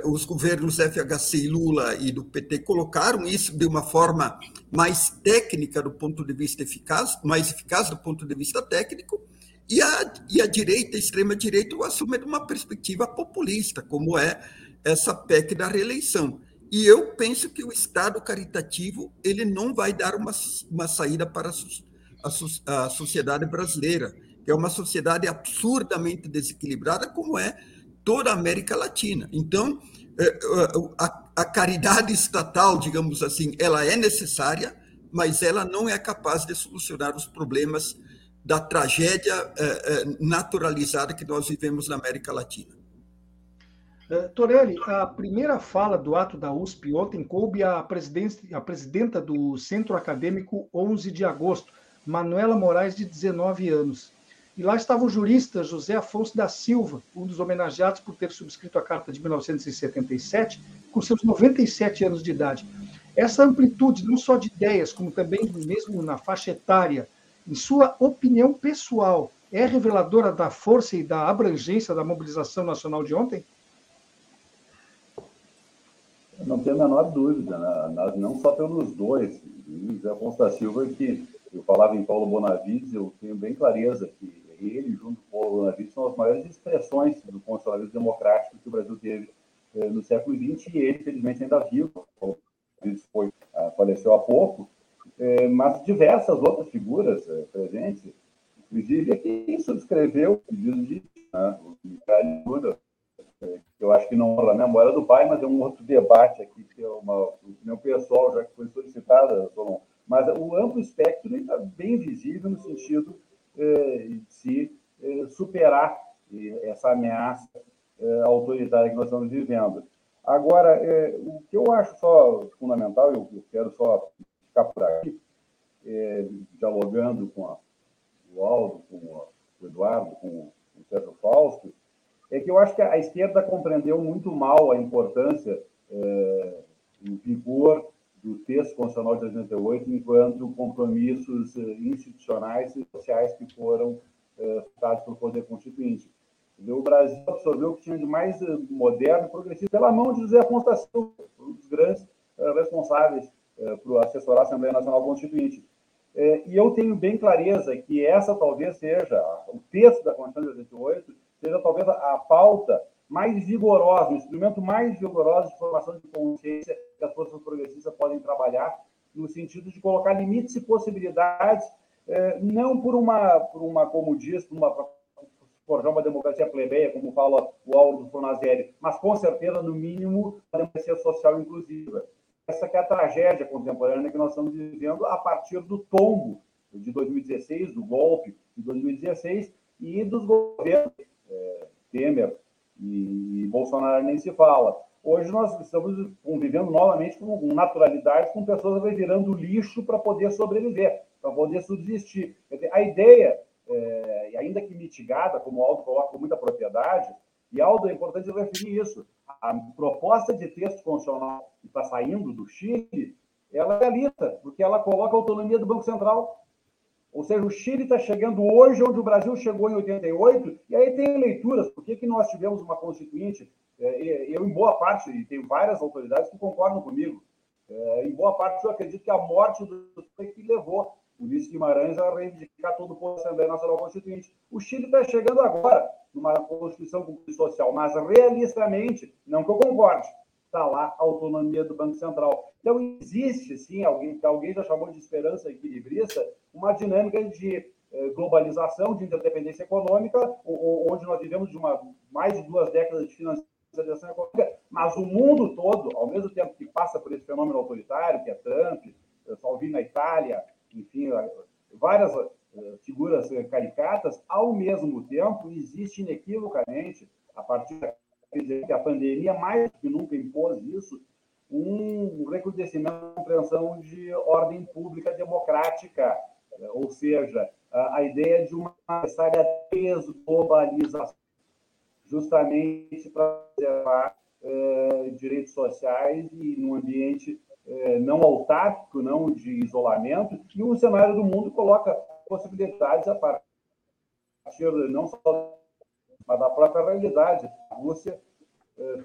os governos FHC e Lula e do PT colocaram isso de uma forma mais técnica do ponto de vista eficaz, mais eficaz do ponto de vista técnico, e a, e a direita, a extrema-direita, o assume de uma perspectiva populista, como é essa PEC da reeleição. E eu penso que o Estado caritativo ele não vai dar uma, uma saída para a, a, a sociedade brasileira, que é uma sociedade absurdamente desequilibrada, como é toda a América Latina. Então, é, é, a, a caridade estatal, digamos assim, ela é necessária, mas ela não é capaz de solucionar os problemas da tragédia é, naturalizada que nós vivemos na América Latina. Torelli, a primeira fala do ato da USP ontem coube à, a presidenta do Centro Acadêmico 11 de agosto, Manuela Moraes, de 19 anos. E lá estava o jurista José Afonso da Silva, um dos homenageados por ter subscrito a Carta de 1977, com seus 97 anos de idade. Essa amplitude, não só de ideias, como também mesmo na faixa etária, em sua opinião pessoal, é reveladora da força e da abrangência da mobilização nacional de ontem? Não tenho a menor dúvida, né? não só pelos dois. José Afonso da Silva, que eu falava em Paulo Bonavides, eu tenho bem clareza que ele, junto com o Paulo Bonavides, são as maiores expressões do conservadorismo democrático que o Brasil teve eh, no século XX, e ele, felizmente, ainda vivo. O Bonavides foi, ah, faleceu há pouco, eh, mas diversas outras figuras eh, presentes, inclusive quem subscreveu o pedido de né, o que eu acho que não é a memória do pai, mas é um outro debate aqui, que é uma opinião pessoal, já que foi solicitada, Solon. Mas o amplo espectro está bem visível no sentido eh, de se eh, superar essa ameaça eh, autoritária que nós estamos vivendo. Agora, o que eu acho só fundamental, eu quero só ficar por aqui, dialogando com o Aldo, com o Eduardo, com o Sérgio Fausto, é que eu acho que a esquerda compreendeu muito mal a importância é, o vigor do texto constitucional de 88 enquanto compromissos eh, institucionais e sociais que foram é, dados pelo Poder Constituinte. O Brasil absorveu o que tinha de mais eh, moderno e progressista pela mão de José Afonso da Silva, um dos grandes responsáveis por assessorar a Assembleia Nacional Constituinte. E eu tenho bem clareza que essa talvez seja, o texto da Constituição de 88 seja talvez a pauta mais vigorosa, o instrumento mais vigoroso de formação de consciência que as forças progressistas podem trabalhar, no sentido de colocar limites e possibilidades, eh, não por uma, por uma como diz, por uma, forjar uma democracia plebeia, como fala o Aldo Fonazelli, mas com certeza, no mínimo, uma democracia social inclusiva. Essa é a tragédia contemporânea que nós estamos vivendo a partir do tombo de 2016, do golpe de 2016 e dos governos Temer e, e, Bolsonaro nem se fala. Hoje nós estamos convivendo novamente com, naturalidade com pessoas virando lixo para poder sobreviver, para poder subsistir. Dizer, a ideia, é, ainda que mitigada, como o Aldo coloca com muita propriedade, e Aldo, é importante referir isso, a proposta de texto constitucional que está saindo do Chile, ela é realista, porque ela coloca a autonomia do Banco Central ou seja, o Chile está chegando hoje onde o Brasil chegou em 88, e aí tem leituras. Por que, que nós tivemos uma constituinte? É, eu, em boa parte, e tenho várias autoridades que concordam comigo, é, em boa parte eu acredito que a morte do que levou o Ulisses Guimarães a reivindicar todo o povo da Assembleia Nacional Constituinte. O Chile está chegando agora numa Constituição social, mas realistamente, não que eu concorde, está lá a autonomia do Banco Central. Então, existe, sim, alguém alguém já chamou de esperança equilibrista, uma dinâmica de eh, globalização, de interdependência econômica, onde nós vivemos de uma, mais de duas décadas de financiarização econômica, mas o mundo todo, ao mesmo tempo que passa por esse fenômeno autoritário, que é Trump, Salvini na Itália, enfim, várias eh, figuras eh, caricatas, ao mesmo tempo existe inequivocamente, a partir da que a pandemia mais que nunca impôs isso, um recrudescimento, compreensão de ordem pública democrática, ou seja, a, ideia de uma necessária desglobalização, justamente para preservar eh, direitos sociais e num ambiente eh, não autárquico, não de isolamento, e o cenário do mundo coloca possibilidades a partir não só mas da própria realidade. A Rússia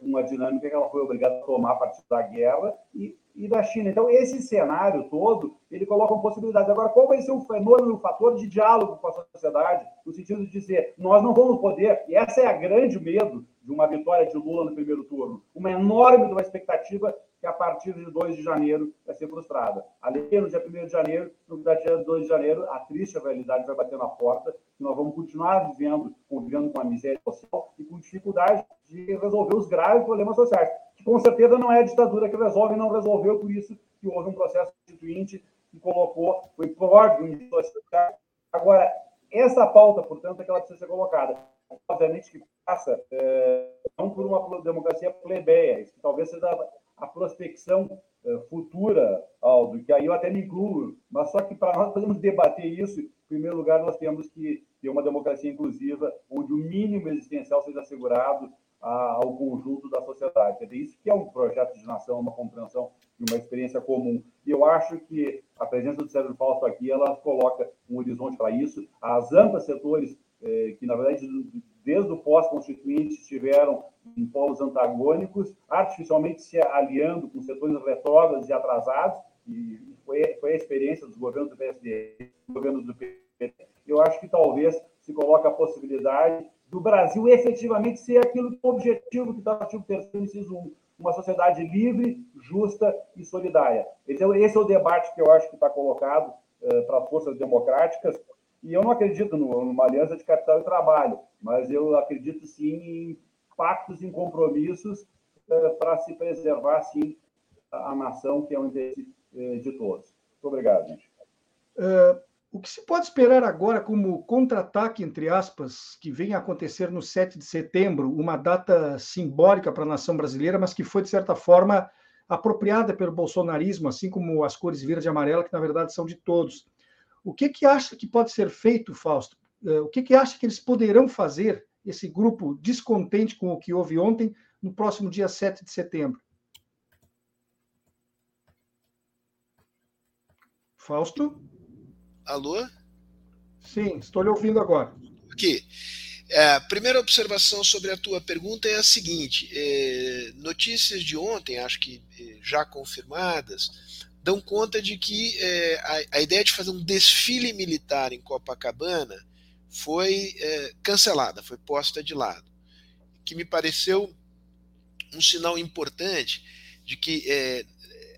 uma dinâmica que ela foi obrigada a tomar a partir da guerra e, e da China. Então, esse cenário todo, ele coloca uma possibilidade. Agora, qual vai ser o fenômeno, o fator de diálogo com a sociedade, no sentido de dizer, nós não vamos poder, e essa é a grande medo de uma vitória de Lula no primeiro turno, uma enorme uma expectativa que a partir de 2 de janeiro vai ser frustrada. Ali, no dia 1 de janeiro, no dia 2 de janeiro, a triste realidade vai bater na porta e nós vamos continuar vivendo, convivendo com a miséria social e com dificuldade de resolver os graves problemas sociais, que com certeza não é a ditadura que resolve e não resolveu, por isso que houve um processo constituinte que colocou, foi em Agora, essa pauta, portanto, é que ela precisa ser colocada. Obviamente que passa é, não por uma democracia plebeia, isso talvez seja a prospecção eh, futura, Aldo, que aí eu até me incluo, mas só que para nós podermos debater isso, em primeiro lugar, nós temos que ter uma democracia inclusiva, onde o mínimo existencial seja assegurado ao conjunto da sociedade. É isso que é um projeto de nação, uma compreensão e uma experiência comum. E eu acho que a presença do Sérgio Fausto aqui, ela coloca um horizonte para isso. As amplas setores, eh, que na verdade, desde o pós-constituinte, estiveram em polos antagônicos, artificialmente se aliando com setores retrógrados e atrasados, e foi, foi a experiência dos governos do PSD, dos governos do PT. Eu acho que talvez se coloque a possibilidade do Brasil efetivamente ser aquilo que o objetivo que está no artigo 3 inciso 1, uma sociedade livre, justa e solidária. Esse é, esse é o debate que eu acho que está colocado eh, para as forças democráticas, e eu não acredito numa aliança de capital e trabalho, mas eu acredito sim em pactos, em compromissos eh, para se preservar, sim, a, nação, que é o interesse eh, de todos. Muito obrigado, gente. Uh, o que se pode esperar agora como contra-ataque, entre aspas, que vem a acontecer no 7 de setembro, uma data simbólica para a nação brasileira, mas que foi, de certa forma, apropriada pelo bolsonarismo, assim como as cores verde e amarela, que na verdade são de todos. O que, que acha que pode ser feito, Fausto? Eh, o que, que acha que eles poderão fazer, esse grupo descontente com o que houve ontem, no próximo dia 7 de setembro? Fausto? Alô? Sim, estou lhe ouvindo agora. Aqui. É, a primeira observação sobre a tua pergunta é a seguinte: é, notícias de ontem, acho que é, já confirmadas, dão conta de que é, a, a, ideia de fazer um desfile militar em Copacabana foi é, cancelada, foi posta de lado. Que me pareceu um sinal importante de que é,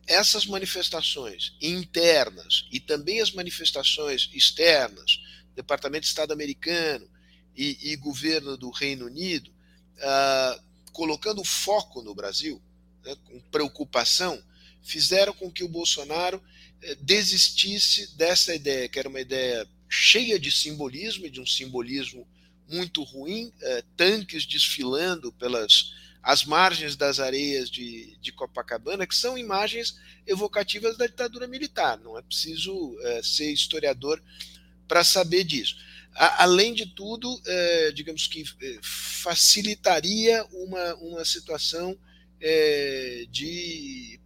essas manifestações internas e também as manifestações externas, Departamento de Estado americano e, e governo do Reino Unido, ah, colocando foco no Brasil, né, com preocupação, fizeram com que o Bolsonaro eh, desistisse dessa ideia, que era uma ideia cheia de simbolismo, de um simbolismo muito ruim, eh, tanques desfilando pelas as margens das areias de, de Copacabana, que são imagens evocativas da ditadura militar. Não é preciso eh, ser historiador para saber disso. Além de tudo, digamos que facilitaria uma, uma situação de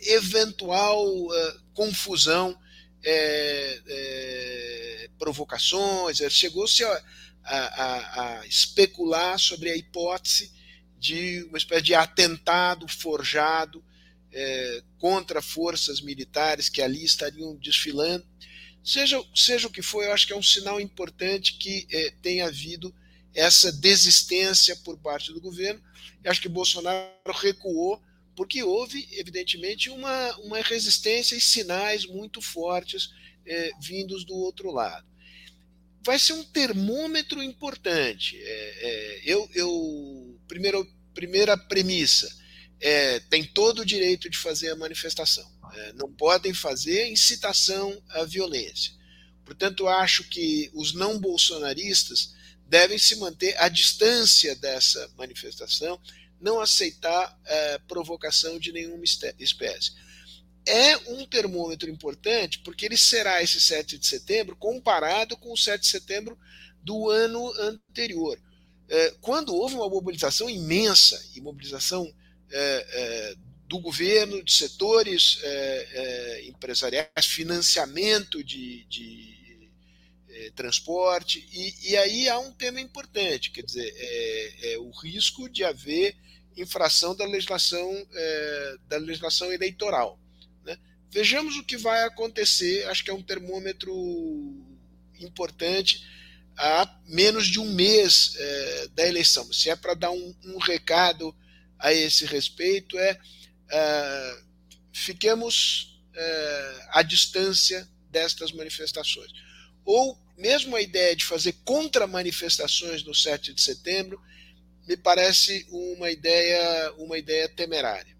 eventual uh, confusão, é, é, provocações. Chegou-se a, a, a, especular sobre a hipótese de uma espécie de atentado forjado é, contra forças militares que ali estariam desfilando. Seja, seja o que for, eu acho que é um sinal importante que tenha havido essa desistência por parte do governo. Eu acho que Bolsonaro recuou porque houve, evidentemente, uma, uma resistência e sinais muito fortes é, vindos do outro lado. Vai ser um termômetro importante. É, é, eu, eu primeiro, primeira premissa, é, tem todo o direito de fazer a manifestação. Não podem fazer incitação à violência. Portanto, acho que os não bolsonaristas devem se manter à distância dessa manifestação não aceitar é, provocação de nenhuma espécie. É um termômetro importante porque ele será esse 7 de setembro comparado com o 7 de setembro do ano anterior. É, quando houve uma mobilização imensa e mobilização é, é do governo, de setores é, é, empresariais, financiamento de, de transporte, e, e, aí há um tema importante, quer dizer, é, é o risco de haver infração da legislação, é, da legislação eleitoral. Né? Vejamos o que vai acontecer, acho que é um termômetro importante a menos de um mês é, da eleição. Se é para dar um, um, recado a esse respeito, é, é fiquemos é, à distância destas manifestações. Ou mesmo a ideia de fazer contra-manifestações no 7 de setembro me parece uma ideia, uma ideia temerária.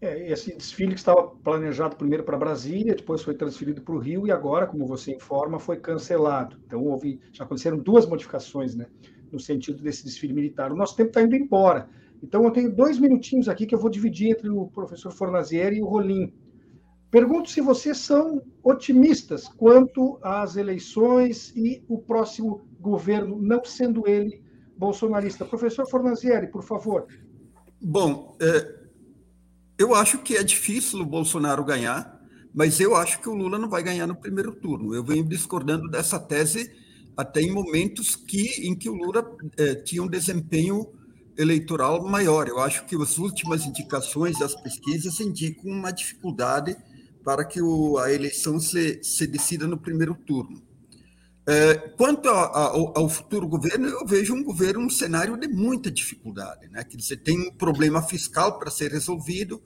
É, esse desfile que estava planejado primeiro para Brasília, depois foi transferido para o Rio e agora, como você informa, foi cancelado. Então houve, já aconteceram duas modificações, né, no sentido desse desfile militar. O nosso tempo está indo embora. Então eu tenho dois minutinhos aqui que eu vou dividir entre o professor Fornazieri e o Rolim. Pergunto se vocês são otimistas quanto às eleições e o próximo governo, não sendo ele bolsonarista. Professor Fornazieri, por favor. Bom, é, eu acho que é difícil o Bolsonaro ganhar, mas eu acho que o Lula não vai ganhar no primeiro turno. Eu venho discordando dessa tese até em momentos que, em que o Lula é, tinha um desempenho eleitoral maior. Eu acho que as últimas indicações das pesquisas indicam uma dificuldade para que o, a eleição se, se decida no primeiro turno. É, quanto a, a, ao futuro governo, eu vejo um governo um cenário de muita dificuldade. Né? Quer dizer, tem um problema fiscal para ser resolvido,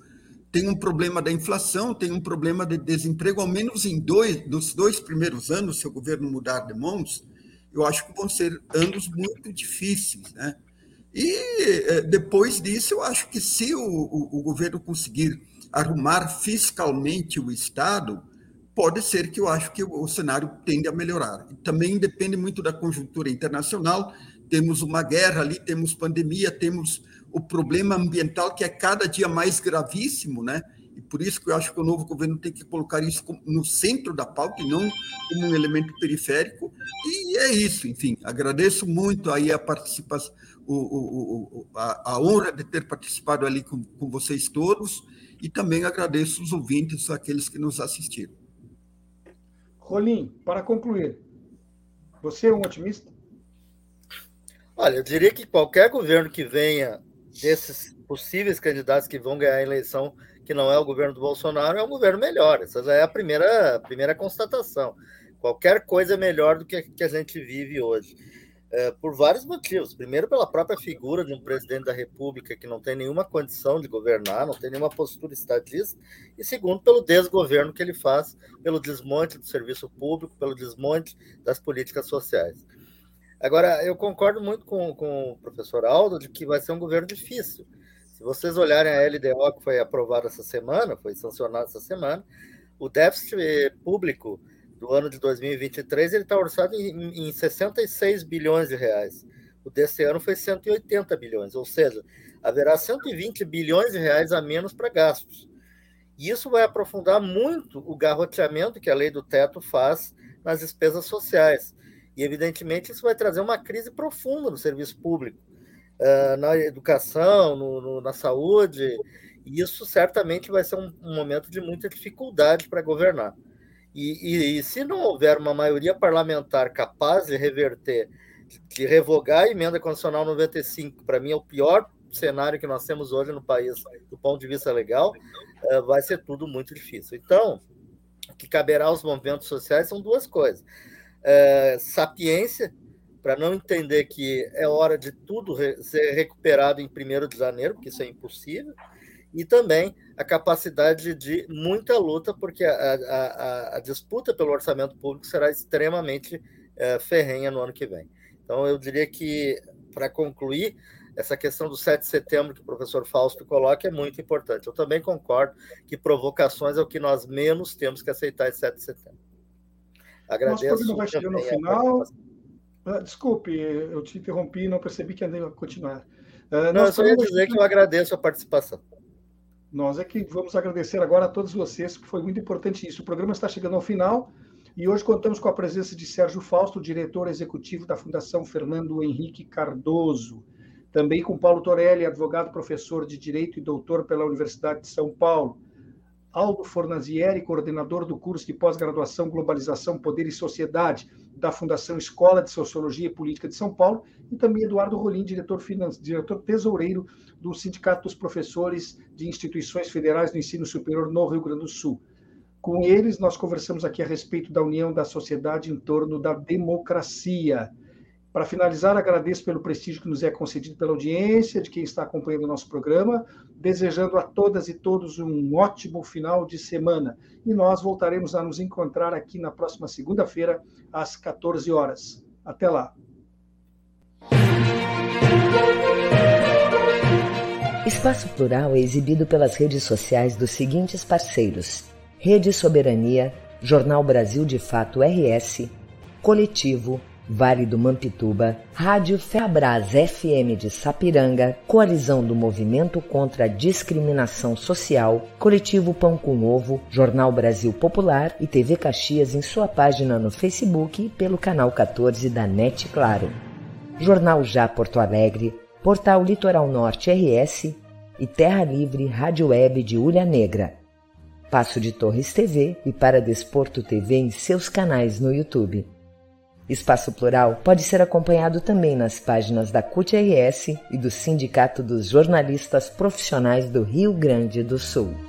tem um problema da inflação, tem um problema de desemprego, ao menos em dois dos dois primeiros anos, se o governo mudar de mãos, eu acho que vão ser anos muito difíceis. Né? E é, depois disso, eu acho que se o, o, o governo conseguir arrumar fiscalmente o Estado, pode ser que eu acho que o cenário tende a melhorar. Também depende muito da conjuntura internacional. Temos uma guerra ali, temos pandemia, temos o problema ambiental que é cada dia mais gravíssimo, né? E por isso que eu acho que o novo governo tem que colocar isso no centro da pauta e não como um elemento periférico. E é isso, enfim. Agradeço muito aí a participação, o, o, o, a, a, honra de ter participado ali com, com vocês todos e também agradeço os ouvintes, aqueles que nos assistiram. Rolim, para concluir, você é um otimista? Olha, eu diria que qualquer governo que venha desses possíveis candidatos que vão ganhar a eleição, que não é o governo do Bolsonaro, é um governo melhor. Essa já é a primeira, a primeira constatação. Qualquer coisa é melhor do que, que a gente vive hoje é, por vários motivos. Primeiro, pela própria figura de um presidente da República que não tem nenhuma condição de governar, não tem nenhuma postura estadista, e segundo, pelo desgoverno que ele faz, pelo desmonte do serviço público, pelo desmonte das políticas sociais. Agora, eu concordo muito com, com o professor Aldo de que vai ser um governo difícil. Se vocês olharem a LDO que foi aprovada essa semana, foi sancionada essa semana, o déficit público do ano de 2023, ele está orçado em, em 66 bilhões de reais. O desse ano foi 180 bilhões, ou seja, haverá 120 bilhões de reais a menos para gastos. E isso vai aprofundar muito o garroteamento que a lei do teto faz nas despesas sociais. E, evidentemente, isso vai trazer uma crise profunda no serviço público, uh, na educação, no, no, na saúde. E isso certamente vai ser um, um momento de muita dificuldade para governar. E, e, e, se não houver uma maioria parlamentar capaz de reverter, de revogar a emenda constitucional 95, para mim é o pior cenário que nós temos hoje no país do ponto de vista legal, uh, vai ser tudo muito difícil. Então, o que caberá aos movimentos sociais são duas coisas. Uh, sapiência, para não entender que é hora de tudo ser recuperado em 1 de janeiro, porque isso é impossível, e também a capacidade de muita luta, porque a, a, a disputa pelo orçamento público será extremamente é, ferrenha no ano que vem. Então, eu diria que, para concluir, essa questão do 7 de setembro que o professor Fausto coloca é muito importante. Eu também concordo que provocações é o que nós menos temos que aceitar em 7 de setembro. Agradeço. Nosso programa vai chegando ao final. Ah, desculpe, eu te interrompi e não percebi que ia continuar. Uh, não, eu só ia dizer que eu agradeço a participação. Nós é que vamos agradecer agora a todos vocês, que foi muito importante isso. O programa está chegando ao final e hoje contamos com a presença de Sérgio Fausto, diretor executivo da Fundação Fernando Henrique Cardoso. Também com Paulo Torelli, advogado, professor de Direito e doutor pela Universidade de São Paulo. Aldo Fornazieri, coordenador do curso de pós-graduação Globalização, Poder e Sociedade da Fundação Escola de Sociologia e Política de São Paulo, e também Eduardo Rolim, diretor, diretor tesoureiro do Sindicato dos Professores de Instituições Federais do Ensino Superior no Rio Grande do Sul. Com eles, nós conversamos aqui a respeito da união da sociedade em torno da democracia. Para finalizar, agradeço pelo prestígio que nos é concedido pela audiência, de quem está acompanhando o nosso programa, desejando a todas e todos um ótimo final de semana. E nós voltaremos a nos encontrar aqui na próxima segunda-feira, às 14 horas. Até lá. Espaço Plural é exibido pelas redes sociais dos seguintes parceiros: Rede Soberania, Jornal Brasil de Fato RS, Coletivo, Vale do Mampituba, Rádio Feabras FM de Sapiranga, Coalizão do Movimento contra a Discriminação Social, Coletivo Pão com Ovo, Jornal Brasil Popular e TV Caxias em sua página no Facebook e pelo canal 14 da NET Claro. Jornal Já Porto Alegre, Portal Litoral Norte RS e Terra Livre Rádio Web de Ulha Negra. Passo de Torres TV e para Desporto TV em seus canais no YouTube. Espaço Plural pode ser acompanhado também nas páginas da CUT-RS e do Sindicato dos Jornalistas Profissionais do Rio Grande do Sul.